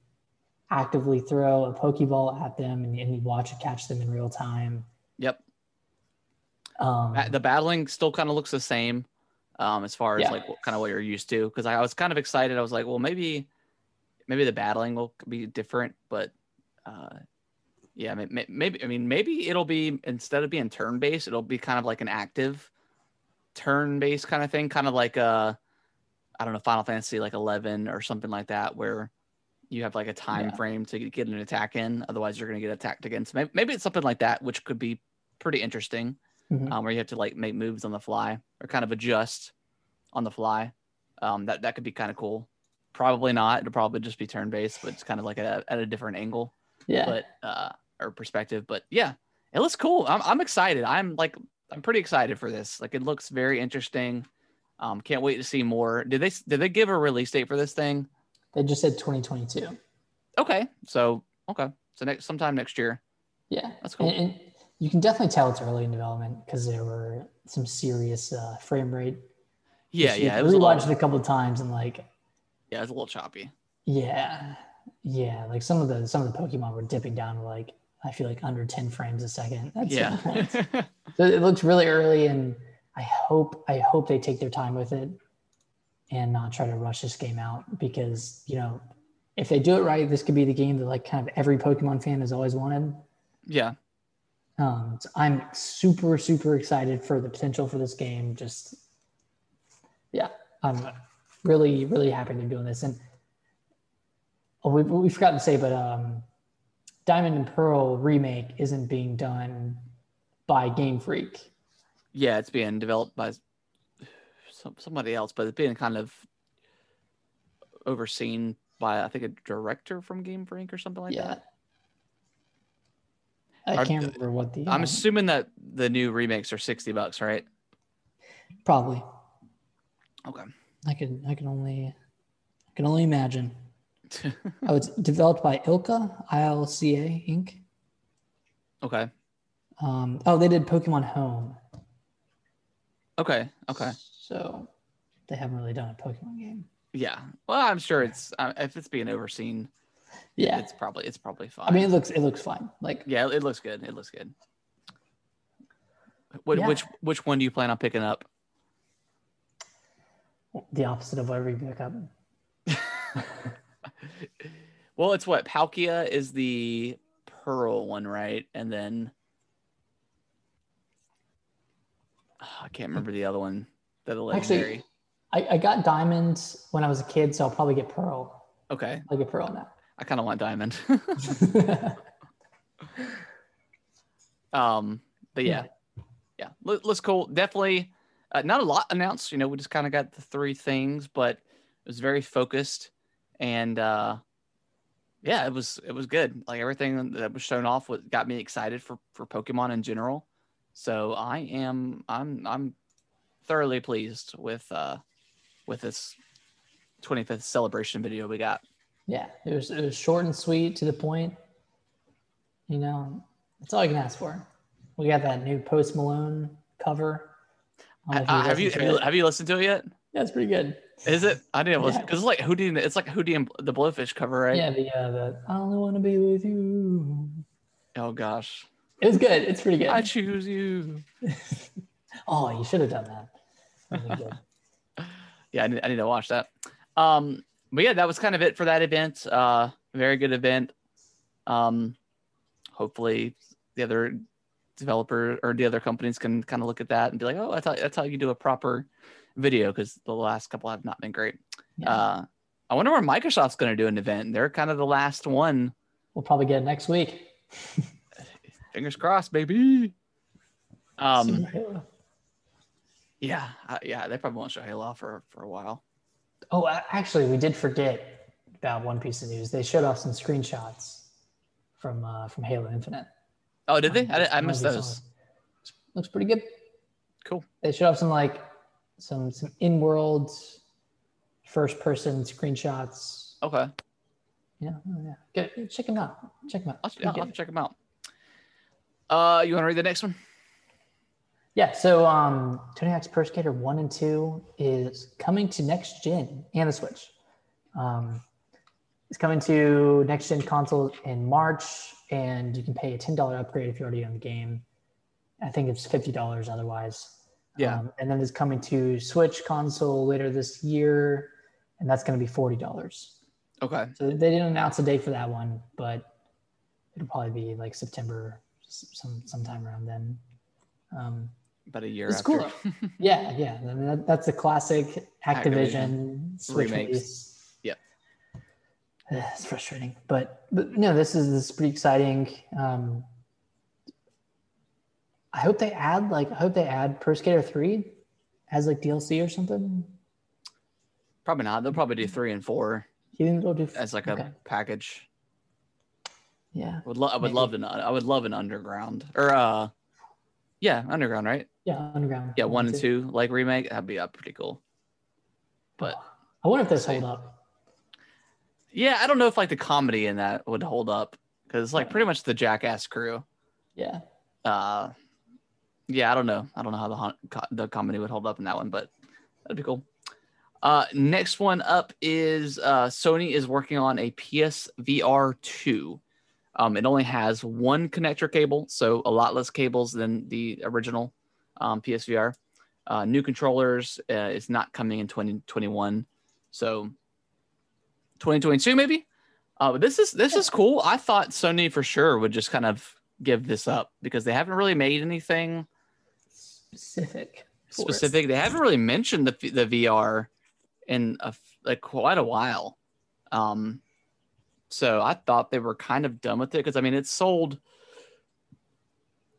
actively throw a Pokeball at them and, and you watch it catch them in real time. Um, The battling still kind of looks the same, um, as far as Yeah. like kind of what you're used to. Because I was kind of excited. I was like, well, maybe, maybe the battling will be different, but, uh, yeah, may- may- maybe. I mean, maybe it'll be instead of being turn based, it'll be kind of like an active turn based kind of thing, kind of like uh, I don't know, Final Fantasy like 11 or something like that, where you have like a time Yeah. frame to get an attack in. Otherwise, you're going to get attacked again. So maybe, maybe it's something like that, which could be pretty interesting Mhm. um, where you have to like make moves on the fly or kind of adjust on the fly. Um, that that could be kind of cool. Probably not. It'll probably just be turn based, but it's kind of like a, at a different angle, yeah. but uh, or perspective. But yeah, it looks cool. I'm I'm excited. I'm like I'm pretty excited for this. Like it looks very interesting. Um, can't wait to see more. Did they did they give a release date for this thing? they just said 2022. Okay, so okay, so next sometime next year. Yeah. That's cool. And, and you can definitely tell it's early in development because there were some serious uh, frame rate. Yeah, issues. yeah, I it was a rewatched little, it a couple of times and like, yeah, it was a little choppy. yeah, yeah, like some of the some of the Pokemon were dipping down to like I feel like under 10 frames a second. At Yeah. So it looks really early, and I hope I hope they take their time with it and not try to rush this game out because you know if they do it right, this could be the game that like kind of every Pokemon fan has always wanted. yeah, Um, so I'm super super excited for the potential for this game. Just yeah, I'm really really happy they're doing this. And oh, we we forgot to say, but um, Diamond and Pearl remake isn't being done by Game Freak. yeah, it's being developed by some, somebody else, but it's being kind of overseen by I think a director from Game Freak or something like yeah. that. I Are- can't remember what the. I'm um, assuming that the new remakes are sixty bucks, right? probably. Okay. I can. I can only. I can only imagine. Oh, it's developed by Ilka ILCA Inc. okay. Um, oh, they did Pokemon Home, Okay. Okay. so they haven't really done a Pokemon game. Yeah. Well, I'm sure it's uh, if it's being overseen, Yeah, it's probably it's probably fine. I mean, it looks it looks fine. Like, yeah, it looks good. It looks good. What, Yeah. Which which one do you plan on picking up? the opposite of whatever you pick up. Well, it's what Palkia is the pearl one, right? And then Ah, I can't remember the other one. That the legendary. Actually, I, I got diamonds when I was a kid, so I'll probably get Pearl. okay, I'll get Pearl now. I kind of want diamond. um, but yeah, yeah, Look, looks cool. Definitely, uh, not a lot announced. You know, we just kind of got the three things, but it was very focused, and uh, yeah, it was it was good. Like everything that was shown off, what got me excited for for Pokemon in general. So I am I'm I'm thoroughly pleased with uh with this 25th celebration video we got. Yeah, it was it was short and sweet to the point. You know, that's all you can ask for. We got that new Post Malone cover. I don't Uh, have you have you, have you listened to it yet? Yeah, it's pretty good. Is it? I didn't listen Yeah. because it's like Hootie. It's like Hootie and the Blowfish cover, right? Yeah, the uh, the I only want to be with you. Oh gosh, It was good. It's pretty good. I choose you. oh, you should have done that. Yeah, I need, I need to watch that. Um, but yeah, that was kind of it for that event. Uh, very good event. Um, hopefully the other developer or the other companies can kind of look at that and be like, oh, that's how that's how you do a proper video because the last couple have not been great. Yeah. Uh, I wonder where Microsoft's going to do an event. They're kind of the last one. we'll probably get it next week. Fingers crossed, baby. Um, yeah, uh, yeah, they probably won't show Halo for for a while. Oh, actually, we did forget about one piece of news. They showed off some screenshots from uh, from Halo Infinite. Oh, did they? I, I One missed those. Looks pretty good. Cool. They showed off some like some some in-world first-person screenshots. Okay, Yeah, oh, yeah. Get, check them out. Check them out. I'll, I'll good. check them out. Uh, you want to read the next one? Yeah, so um, Tony Hawk's Pro Skater 1 and 2 is coming to next gen and the Switch. Um, It's coming to next gen consoles in March, and you can pay a ten dollar upgrade if you already own the game. I think it's fifty dollars otherwise. Yeah. Um, and then it's coming to Switch console later this year, and that's going to be forty dollars. Okay. So they didn't announce a date for that one, but it'll probably be like September, some sometime around then. Um, About a year It's after. cool. yeah, yeah, I mean, that, that's a classic Activision, Switch remakes. release. Yep. It's frustrating, but but no, this is this is pretty exciting. Um, I hope they add like I hope they add Pro Skater three as like DLC or something. Probably not. They'll probably do three and four You think they'll do as like a Okay. package. yeah Would lo- I would love an I would love an underground or uh yeah underground right yeah underground yeah one and two like remake that'd be uh, pretty cool. But I wonder if this hold up. yeah, I don't know if like the comedy in that would hold up because it's like pretty much the Jackass crew. Yeah, Uh, yeah, I don't know. I don't know how the the comedy would hold up in that one, but that'd be cool. Uh, next one up is uh, Sony is working on a PSVR two. Um, it only has one connector cable, so a lot less cables than the original um, PSVR. Uh, new controllers uh, is not coming in 2021, so 2022 maybe. Uh, but this is this is cool. I thought Sony for sure would just kind of give this up because they haven't really made anything specific. it. specific. They haven't really mentioned the the VR in a, like quite a while. Um, so I thought they were kind of done with it because I mean it's sold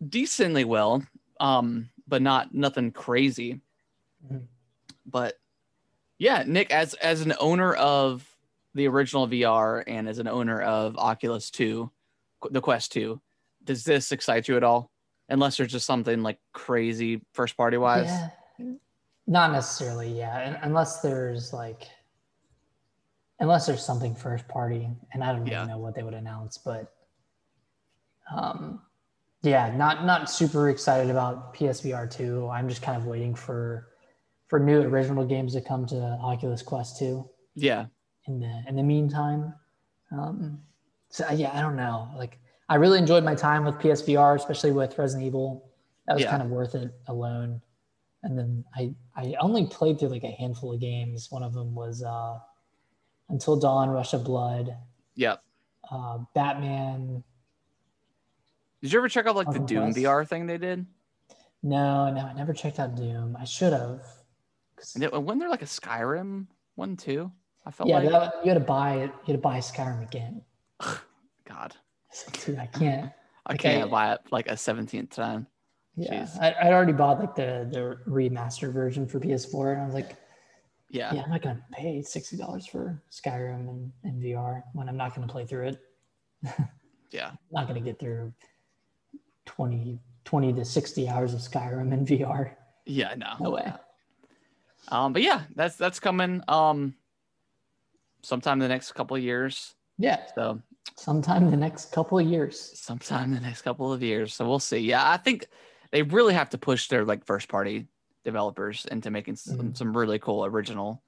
decently well, um, but not nothing crazy. Mhm. But yeah, Nick, as as an owner of the original VR and as an owner of Oculus Two, the Quest Two, does this excite you at all? Unless there's just something like crazy first party wise. Yeah, not necessarily. Yeah, and unless there's like, unless there's something first party, and I don't really Yeah. know what they would announce, but, um, yeah, not not super excited about PSVR two. I'm just kind of waiting for for new original games to come to Oculus Quest two. Yeah. in the in the meantime. Um, so yeah, I don't know. Like I really enjoyed my time with PSVR, especially with Resident Evil. That was Yeah. kind of worth it alone. And then I I only played through like a handful of games. One of them was uh, Until Dawn, Rush of Blood, Yep. uh, Batman. Did you ever check out like the Doom? VR thing they did? No, no, I never checked out Doom. I should have. And it, uh, wasn't there like a Skyrim one too? I felt Yeah, like that, you had to buy it. You had to buy Skyrim again. God, dude, I can't. I Like, can't I- buy it like a seventeenth time. Yeah, Jeez. I, I'd already bought like the the remastered version for PS4, and I was like, Yeah. yeah, I'm not gonna pay sixty dollars for Skyrim and, and VR when I'm not gonna play through it. Yeah. I'm not gonna get through 20, 20 to sixty hours of Skyrim in VR. Yeah. No. No way. Um, but yeah, that's that's coming. Um, sometime in the next couple of years. Yeah, So sometime in the next couple of years. sometime in the next couple of years. So we'll see. Yeah, I think they really have to push their like first party developers into making some, Mhm. some really cool original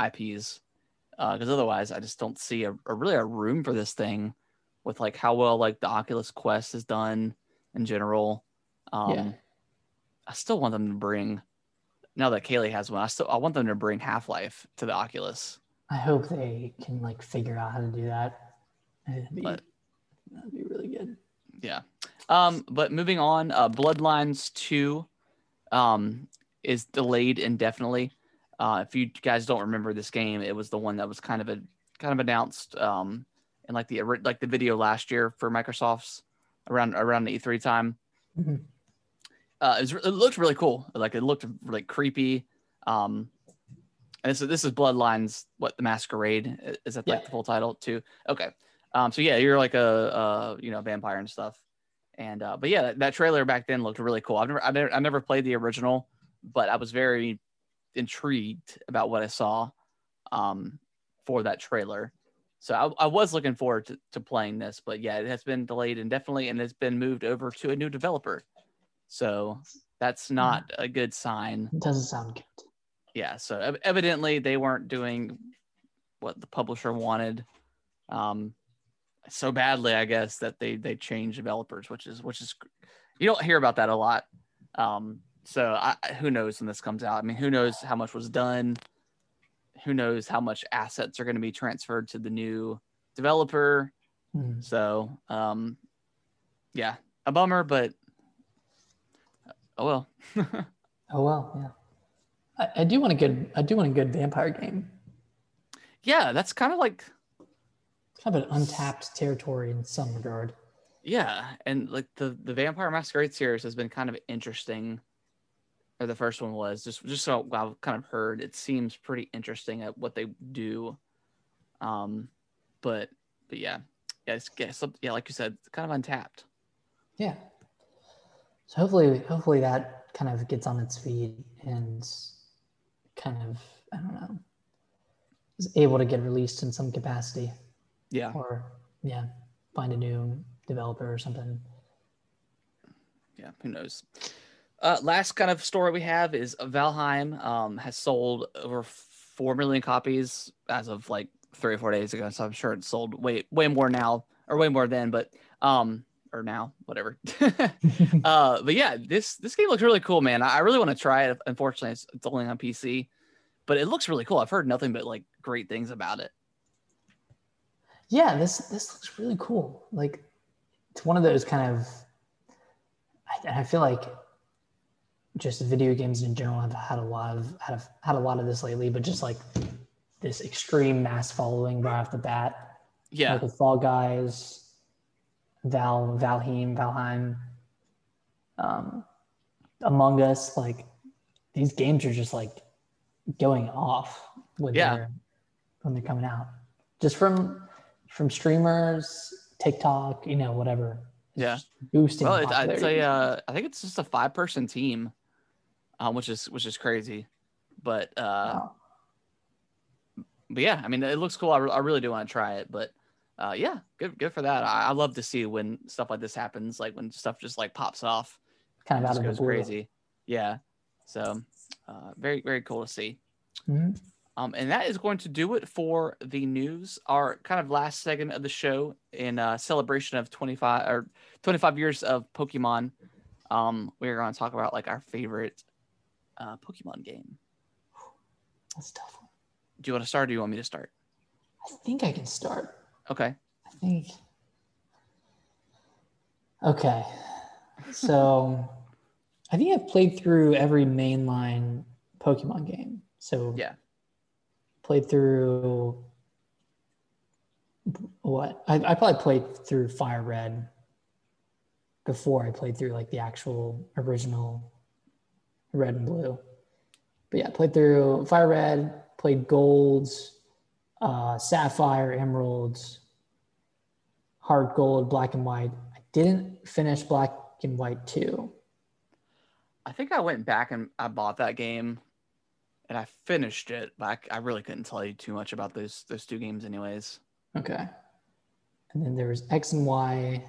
IPs. Because otherwise, I just don't see a, a really a room for this thing with like how well like the Oculus Quest is done in general. Um, Yeah. I still want them to bring. Now that Kaylee has one, I still I want them to bring Half Life to the Oculus. I hope they can like figure out how to do that. That'd be, But- that'd be really good. Yeah. Um, but moving on, uh, Bloodlines 2 um, is delayed indefinitely. Uh, if you guys don't remember this game, it was the one that was kind of a kind of announced um, in like the like the video last year for Microsoft's around around the E3 time. Mhm. Uh, it, was, it looked really cool. Like it looked like creepy. Um, and this is this is Bloodlines. What the Masquerade is that like the full title too? Okay. Um, so yeah, you're like a, a you know vampire and stuff. And uh, but yeah, that, that trailer back then looked really cool. I've never I never I never played the original, but I was very intrigued about what I saw um, for that trailer. So I, I was looking forward to, to playing this, but yeah, it has been delayed indefinitely and it's been moved over to a new developer. So that's not a good sign. It doesn't sound good. Yeah. So evidently they weren't doing what the publisher wanted. um, so badly, I guess, that they they change developers, which is which is you don't hear about that a lot. Um, so I, who knows when this comes out? I mean, who knows how much was done? Who knows how much assets are going to be transferred to the new developer? Hmm. So, um, yeah, a bummer, but oh well. Oh well, yeah. I, I do want a good I do want a good vampire game. yeah, that's kind of like Kind of an untapped territory in some regard. yeah, and like the the Vampire Masquerade series has been kind of interesting. Or the first one was just just so I've kind of heard. It seems pretty interesting at what they do. Um, but but yeah, yeah, it's, yeah, some- yeah, like you said, it's kind of untapped. Yeah. So hopefully hopefully that kind of gets on its feet and kind of I don't know is able to get released in some capacity Yeah, or yeah find a new developer or something. yeah, who knows? Uh, last kind of story we have is Valheim um, has sold over four million copies as of like three or four days ago. So I'm sure it's sold way way more now or way more then, but um or now whatever. uh, but yeah, this this game looks really cool, man. I I really want to try it. Unfortunately, it's, it's only on PC, but it looks really cool. I've heard nothing but like great things about it. yeah, this this looks really cool. Like it's one of those kind of I, I feel like just video games in general have had a lot of had a, had a lot of this lately, but just like this extreme mass following right off the bat. Yeah, Like with Fall Guys, Val Valheim, Valheim, um, Among Us, like these games are just like going off when Yeah. they're when they're coming out. Just from from streamers, TikTok, you know, whatever. Yeah. boosting. well, it's, I'd say uh, I think it's just a five person team, um, which is which is crazy, but uh, Wow. but yeah, I mean, it looks cool. I, re- I really do want to try it, but uh, yeah, good, good for that. I, I love to see when stuff like this happens, like when stuff just like pops off, kind of out of the goes crazy. Yeah, so uh, very, very cool to see. Mhm. Um, and that is going to do it for the news. Our kind of last segment of the show in uh, celebration of 25 or 25 years of Pokemon. Um, we're going to talk about like our favorite uh, Pokemon game. That's a tough. One. Do you want to start? or Do you want me to start? I think I can start. Okay. I think. Okay. So I think I've played through every mainline Pokemon game. So Yeah. Played through what? I, I probably played through Fire Red before I played through like the actual original Red and Blue. But yeah, played through Fire Red, played Golds, uh, Sapphire, Emeralds, Heart Gold, Black and White. I didn't finish Black and White 2. I think I went back and I bought that game and I finished it, but I, I really couldn't tell you too much about those those two games anyways. Okay. And then there was X and Y.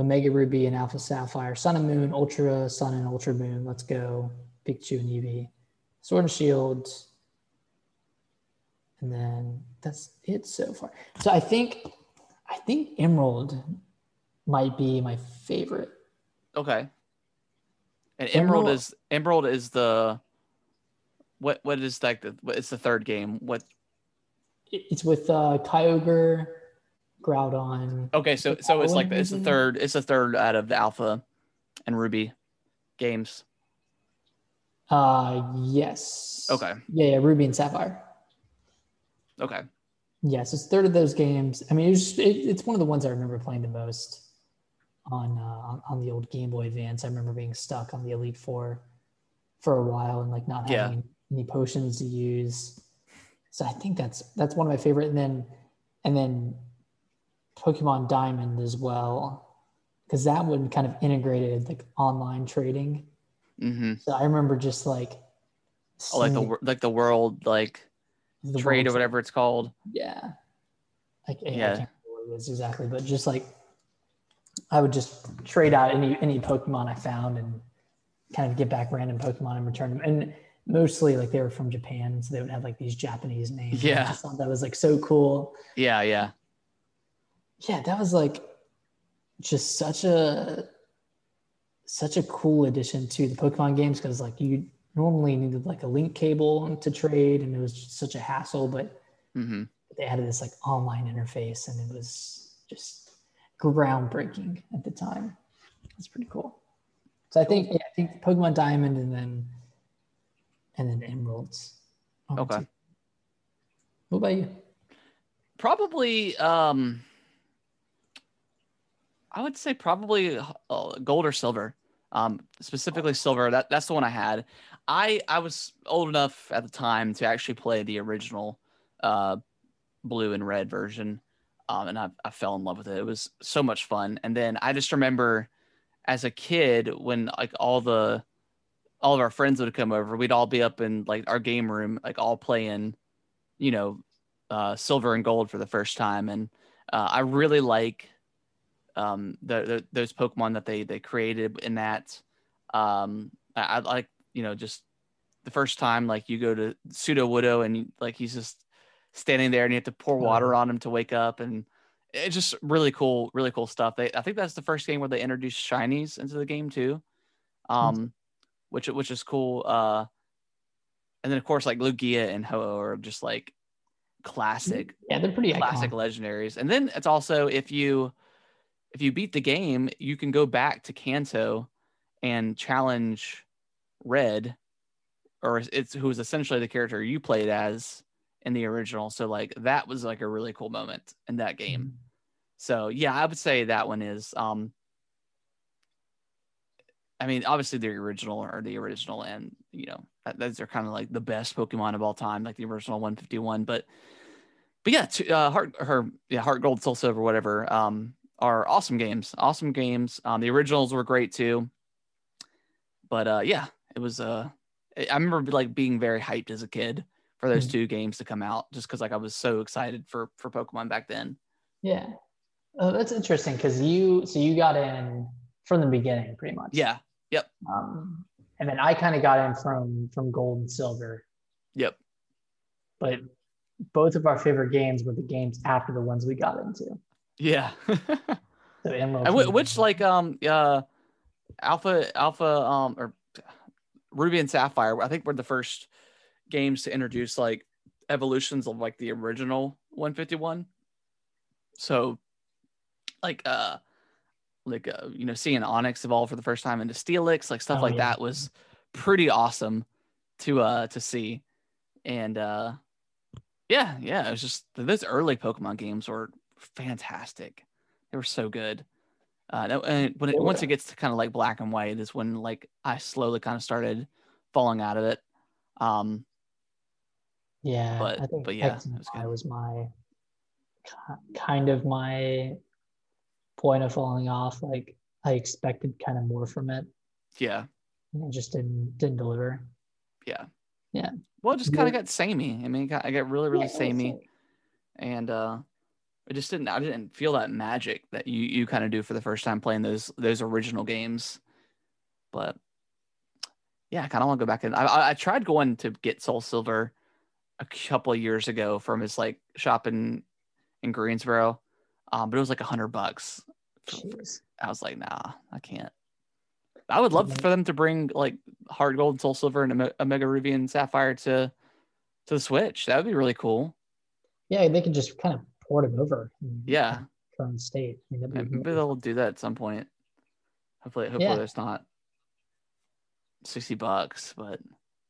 Omega Ruby and Alpha Sapphire, Sun and Moon, Ultra Sun and Ultra Moon. Let's go. Pikachu and Eevee. Sword and Shield. And then that's it so far. So I think I think Emerald might be my favorite. Okay. And Emerald, Emerald- is Emerald is the what what is like the what, it's the third game. What It's with uh Kyogre, Groudon. okay, so so it's like the, it's the third it's the third out of the Alpha and Ruby games. Uh yes. Okay. Yeah, yeah, Ruby and Sapphire. Okay. Yes, it's third of those games. I mean, it it's one of the ones I remember playing the most on uh, on- on the old Game Boy Advance. I remember being stuck on the Elite Four for a while and like not Yeah. having any potions to use. So I think that's that's one of my favorite. And then and then Pokemon Diamond as well, because that one kind of integrated like online trading. Mm-hmm. So I remember just like Oh, like the like the world like the trade or whatever it's called. Yeah. Like I, I Yeah. can't remember what it was exactly, but just like I would just trade out any any Pokemon I found and kind of get back random Pokemon and return them. And mostly like they were from Japan, so they would have like these Japanese names. I Yeah. just thought that was like so cool. Yeah, yeah. Yeah, that was like just such a such a cool addition to the Pokemon games because like you normally needed like a link cable to trade and it was just such a hassle, but Mm-hmm. they added this like online interface and it was just groundbreaking at the time. That's pretty cool. So I think yeah, I think Pokemon Diamond and then and then Emeralds. Okay. two. What about you? Probably, um, I would say probably uh, gold or silver. Um, specifically silver. That that's the one I had. I I was old enough at the time to actually play the original, uh, blue and red version, um, and I I fell in love with it. It was so much fun. And then I just remember, as a kid, when like all the all of our friends would come over, we'd all be up in like our game room, like all playing, you know, uh, silver and gold for the first time, and uh, I really like um, the, the those Pokemon that they they created in that. Um, I, I like you know just the first time like you go to Sudowoodo and you, like he's just standing there and you have to pour water on him to wake up and it's just really cool really cool stuff. They I think that's the first game where they introduced shinies into the game too, um, which which is cool. Uh, and then of course like Lugia and Ho-Oh are just like classic Yeah, they're pretty classic iconic. legendaries. And then it's also if you if you beat the game, you can go back to Kanto and challenge Red, or it's who was essentially the character you played as in the original. So like that was like a really cool moment in that game. So yeah, I would say that one is um I mean, obviously the original or the original, and you know, those are kind of like the best Pokemon of all time, like the original 151. But, but yeah, uh, Heart, her, yeah, Heart Gold, Soul Silver, whatever, um, are awesome games. Awesome games. Um, the originals were great too. But uh, yeah, it was. Uh, I remember like being very hyped as a kid for those Mhm. two games to come out, just because like I was so excited for for Pokemon back then. Yeah. Oh, that's interesting because you so you got in from the beginning pretty much. Yeah. Yep. Um, and then I kind of got in from from gold and silver. Yep. But both of our favorite games were the games after the ones we got into. Yeah. Whi- which like um uh alpha alpha um or ruby and sapphire i think were the first games to introduce like evolutions of like the original 151 so like uh like uh, you know seeing Onix evolve for the first time into steelix like stuff Oh, like yeah. that was pretty awesome to uh to see and uh yeah yeah it was just those early pokemon games were fantastic they were so good uh, and when it, Oh, once yeah. it gets to kind of like black and white is when like I slowly kind of started falling out of it. Um, yeah, but- I think but yeah, X and it was was my kind of my point of falling off. Like I expected kind of more from it, yeah, and it just didn't didn't deliver. yeah, Yeah. Well, it just kind of got samey. I mean, got, I got really, really Yeah, samey, and uh, I just didn't. I didn't feel that magic that you you kind of do for the first time playing those those original games. But yeah, I kind of want to go back and I, I tried going to get Soul Silver a couple of years ago from his like shop in in Greensboro, um, but it was like a hundred bucks. Jeez. I was like, nah, I can't. I would love for them to bring like Heart Gold, and Soul Silver, and Ome- Omega Ruby and Sapphire to to the Switch. That would be really cool. Yeah, they could just kind of port it over. Yeah, Current state. I mean, be maybe they'll do that at some point. Hopefully, hopefully Yeah. there's not sixty bucks, but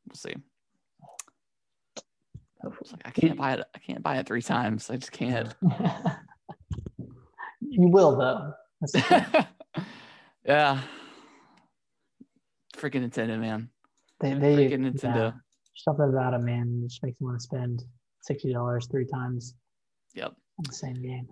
we'll see. It's like, I can't buy it. I can't buy it three times. I just can't. you will though. That's the thing. yeah. Freaking Nintendo, man. They, they Freaking Nintendo. yeah, something about it, man. Just makes me want to spend sixty dollars three times Yep. Same game.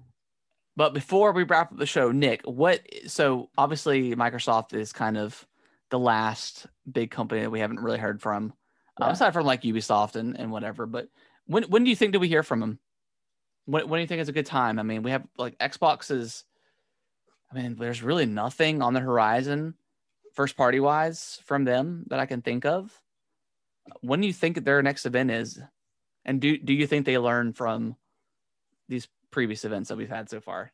But before we wrap up the show, Nick, what? So obviously, Microsoft is kind of the last big company that we haven't really heard from, uh, aside from like Ubisoft and, and whatever. But when when do you think do we hear from them? When when do you think is a good time? I mean, we have like Xbox is. I mean, there's really nothing on the horizon, first party wise, from them that I can think of. When do you think their next event is? And do do you think they learn from these previous events that we've had so far?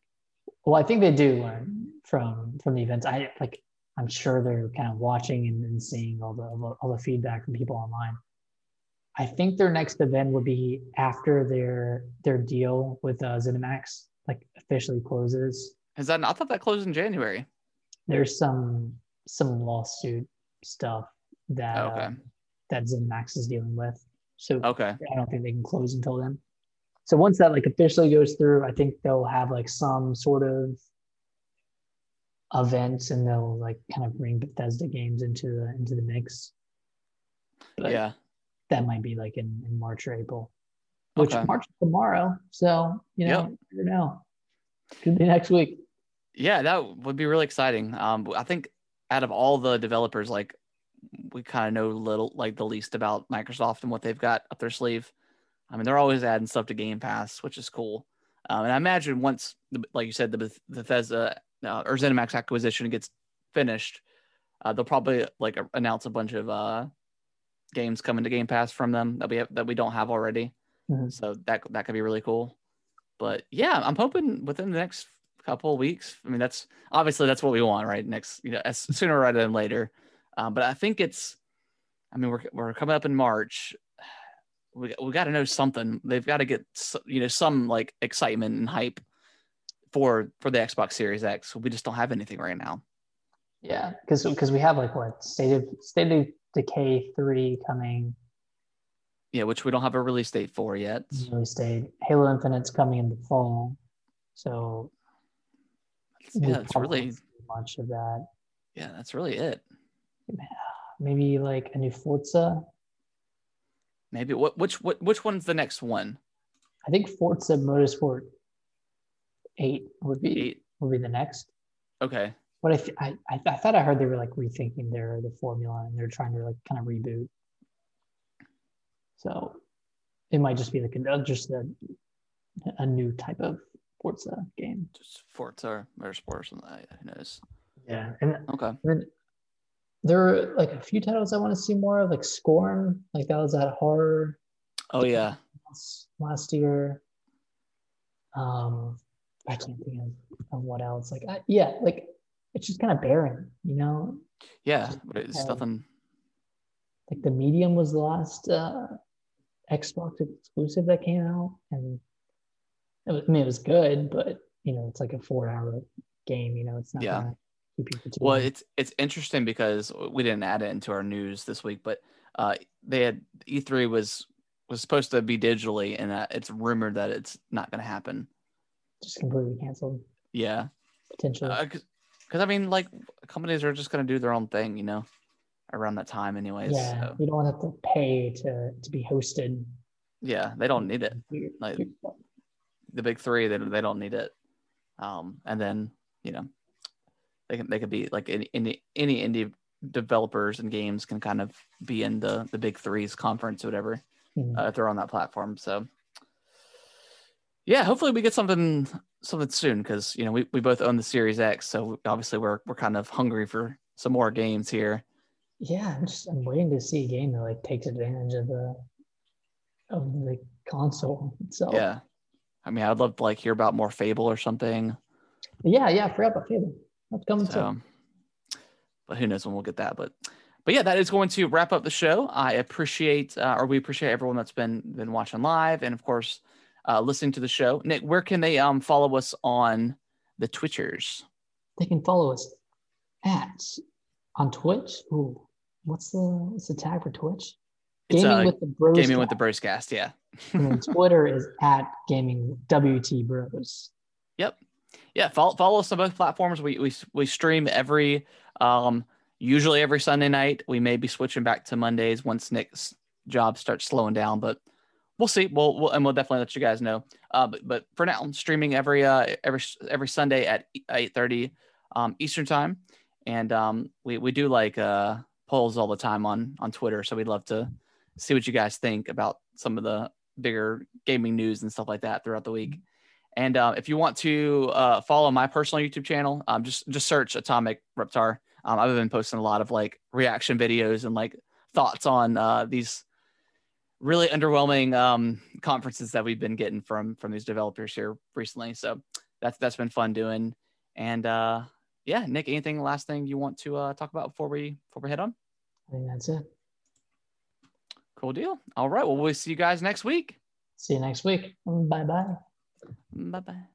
Well, I think they do learn from from the events. I like. I'm sure they're kind of watching and, and seeing all the all the feedback from people online. I think their next event would be after their their deal with uh, ZeniMax like officially closes. Is that? I thought that closed in January. There's some some lawsuit stuff that Okay. uh, that ZeniMax is dealing with. So Okay. I don't think they can close until then. So once that like officially goes through, I think they'll have like some sort of events and they'll like kind of bring Bethesda games into the into the mix. But yeah. that might be like in, in March or April. Which Okay. March is tomorrow. So, you know, Yep. know. Could be next week. Yeah, that would be really exciting. Um, I think out of all the developers, like we kind of know little, like the least about Microsoft and what they've got up their sleeve. I mean, they're always adding stuff to Game Pass, which is cool. Um, and I imagine once, the, like you said, the Beth- Bethesda uh, or ZeniMax acquisition gets finished, uh, they'll probably like announce a bunch of uh, games coming to Game Pass from them that we have, that we don't have already. Mhm. So that that could be really cool. But yeah, I'm hoping within the next couple of weeks. I mean, that's obviously that's what we want, right? Next, you know, as sooner rather than later. Um, but I think it's. I mean, we're we're coming up in March. We we got to know something. They've got to get you know some like excitement and hype for for the Xbox Series X. We just don't have anything right now. Yeah. Because because we have like what State of State of Decay three coming, Yeah, which we don't have a release date for yet. really stayed. Halo Infinite's coming in the fall. So Yeah, that's really much of that. yeah, that's really it. Maybe like a new Forza. Maybe what which what which one's the next one? I think Forza Motorsport eight would be Eight. would be the next. Okay. But I, th- I, I I thought I heard they were like rethinking their the formula and they're trying to like kind of reboot. So it might just be like a, just a, a new type of Forza game. Just Forza or Motorsport or something. like Who knows? Yeah, and Okay. then there are like a few titles I want to see more of, like Scorn, like that was that horror Oh yeah. last- year. Um, I can't think of, of what else. Like, I, yeah, like it's just kind of barren, you know. Yeah. But it's nothing. Like the Medium was the last uh, Xbox exclusive that came out, and it was, I mean, it was good, but you know, it's like a four-hour game. You know, it's not Yeah. gonna keep you for too Well, it's it's interesting because we didn't add it into our news this week, but uh, they had E3 was was supposed to be digitally, and uh, it's rumored that it's not going to happen. just completely canceled Yeah, potentially. because I mean, like companies are just going to do their own thing, you know, around that time, anyways. yeah, So, you don't have to pay to to be hosted. yeah, they don't need it. Like- the big three they, they don't need it um and then you know they can they could be like any any, any indie developers and games can kind of be in the the big threes conference or whatever Mhm. uh, if they're on that platform so yeah hopefully we get something something soon because you know we, we both own the series x so obviously we're we're kind of hungry for some more games here Yeah, I'm just I'm waiting to see a game that like takes advantage of the of the console itself. yeah i mean i'd love to like hear about more fable or something yeah, yeah. I forgot about Fable. That's coming So, soon. but who knows when we'll get that. But but yeah, that is going to wrap up the show. I appreciate uh, or we appreciate everyone that's been been watching live and of course uh, listening to the show. Nick, where can they um follow us on the Twitchers? They can follow us at on Twitch. Ooh, what's the what's the tag for Twitch? It's, Gaming uh, with the Bros. Gaming with the Bros cast, yeah. and Twitter is at Gaming WT Bros. Yep. Yeah, follow, follow us on both platforms. We we we stream every um usually every Sunday night. We may be switching back to Mondays once Nick's job starts slowing down, but we'll see. We'll, we'll and we'll definitely let you guys know. Uh, but but for now, I'm streaming every uh every every Sunday at eight thirty um Eastern time, and um we we do like uh polls all the time on on Twitter. So we'd love to see what you guys think about some of the bigger gaming news and stuff like that throughout the week. And uh, if you want to uh, follow my personal YouTube channel, um, just just search Atomic Reptar. Um, I've been posting a lot of like reaction videos and like thoughts on uh, these really underwhelming um, conferences that we've been getting from from these developers here recently. So that's that's been fun doing. And uh, yeah, Nick, anything last thing you want to uh, talk about before we before we head on? I think that's it. Cool deal. All right. Well, we'll see you guys next week. See you next week. Bye bye. Bye bye.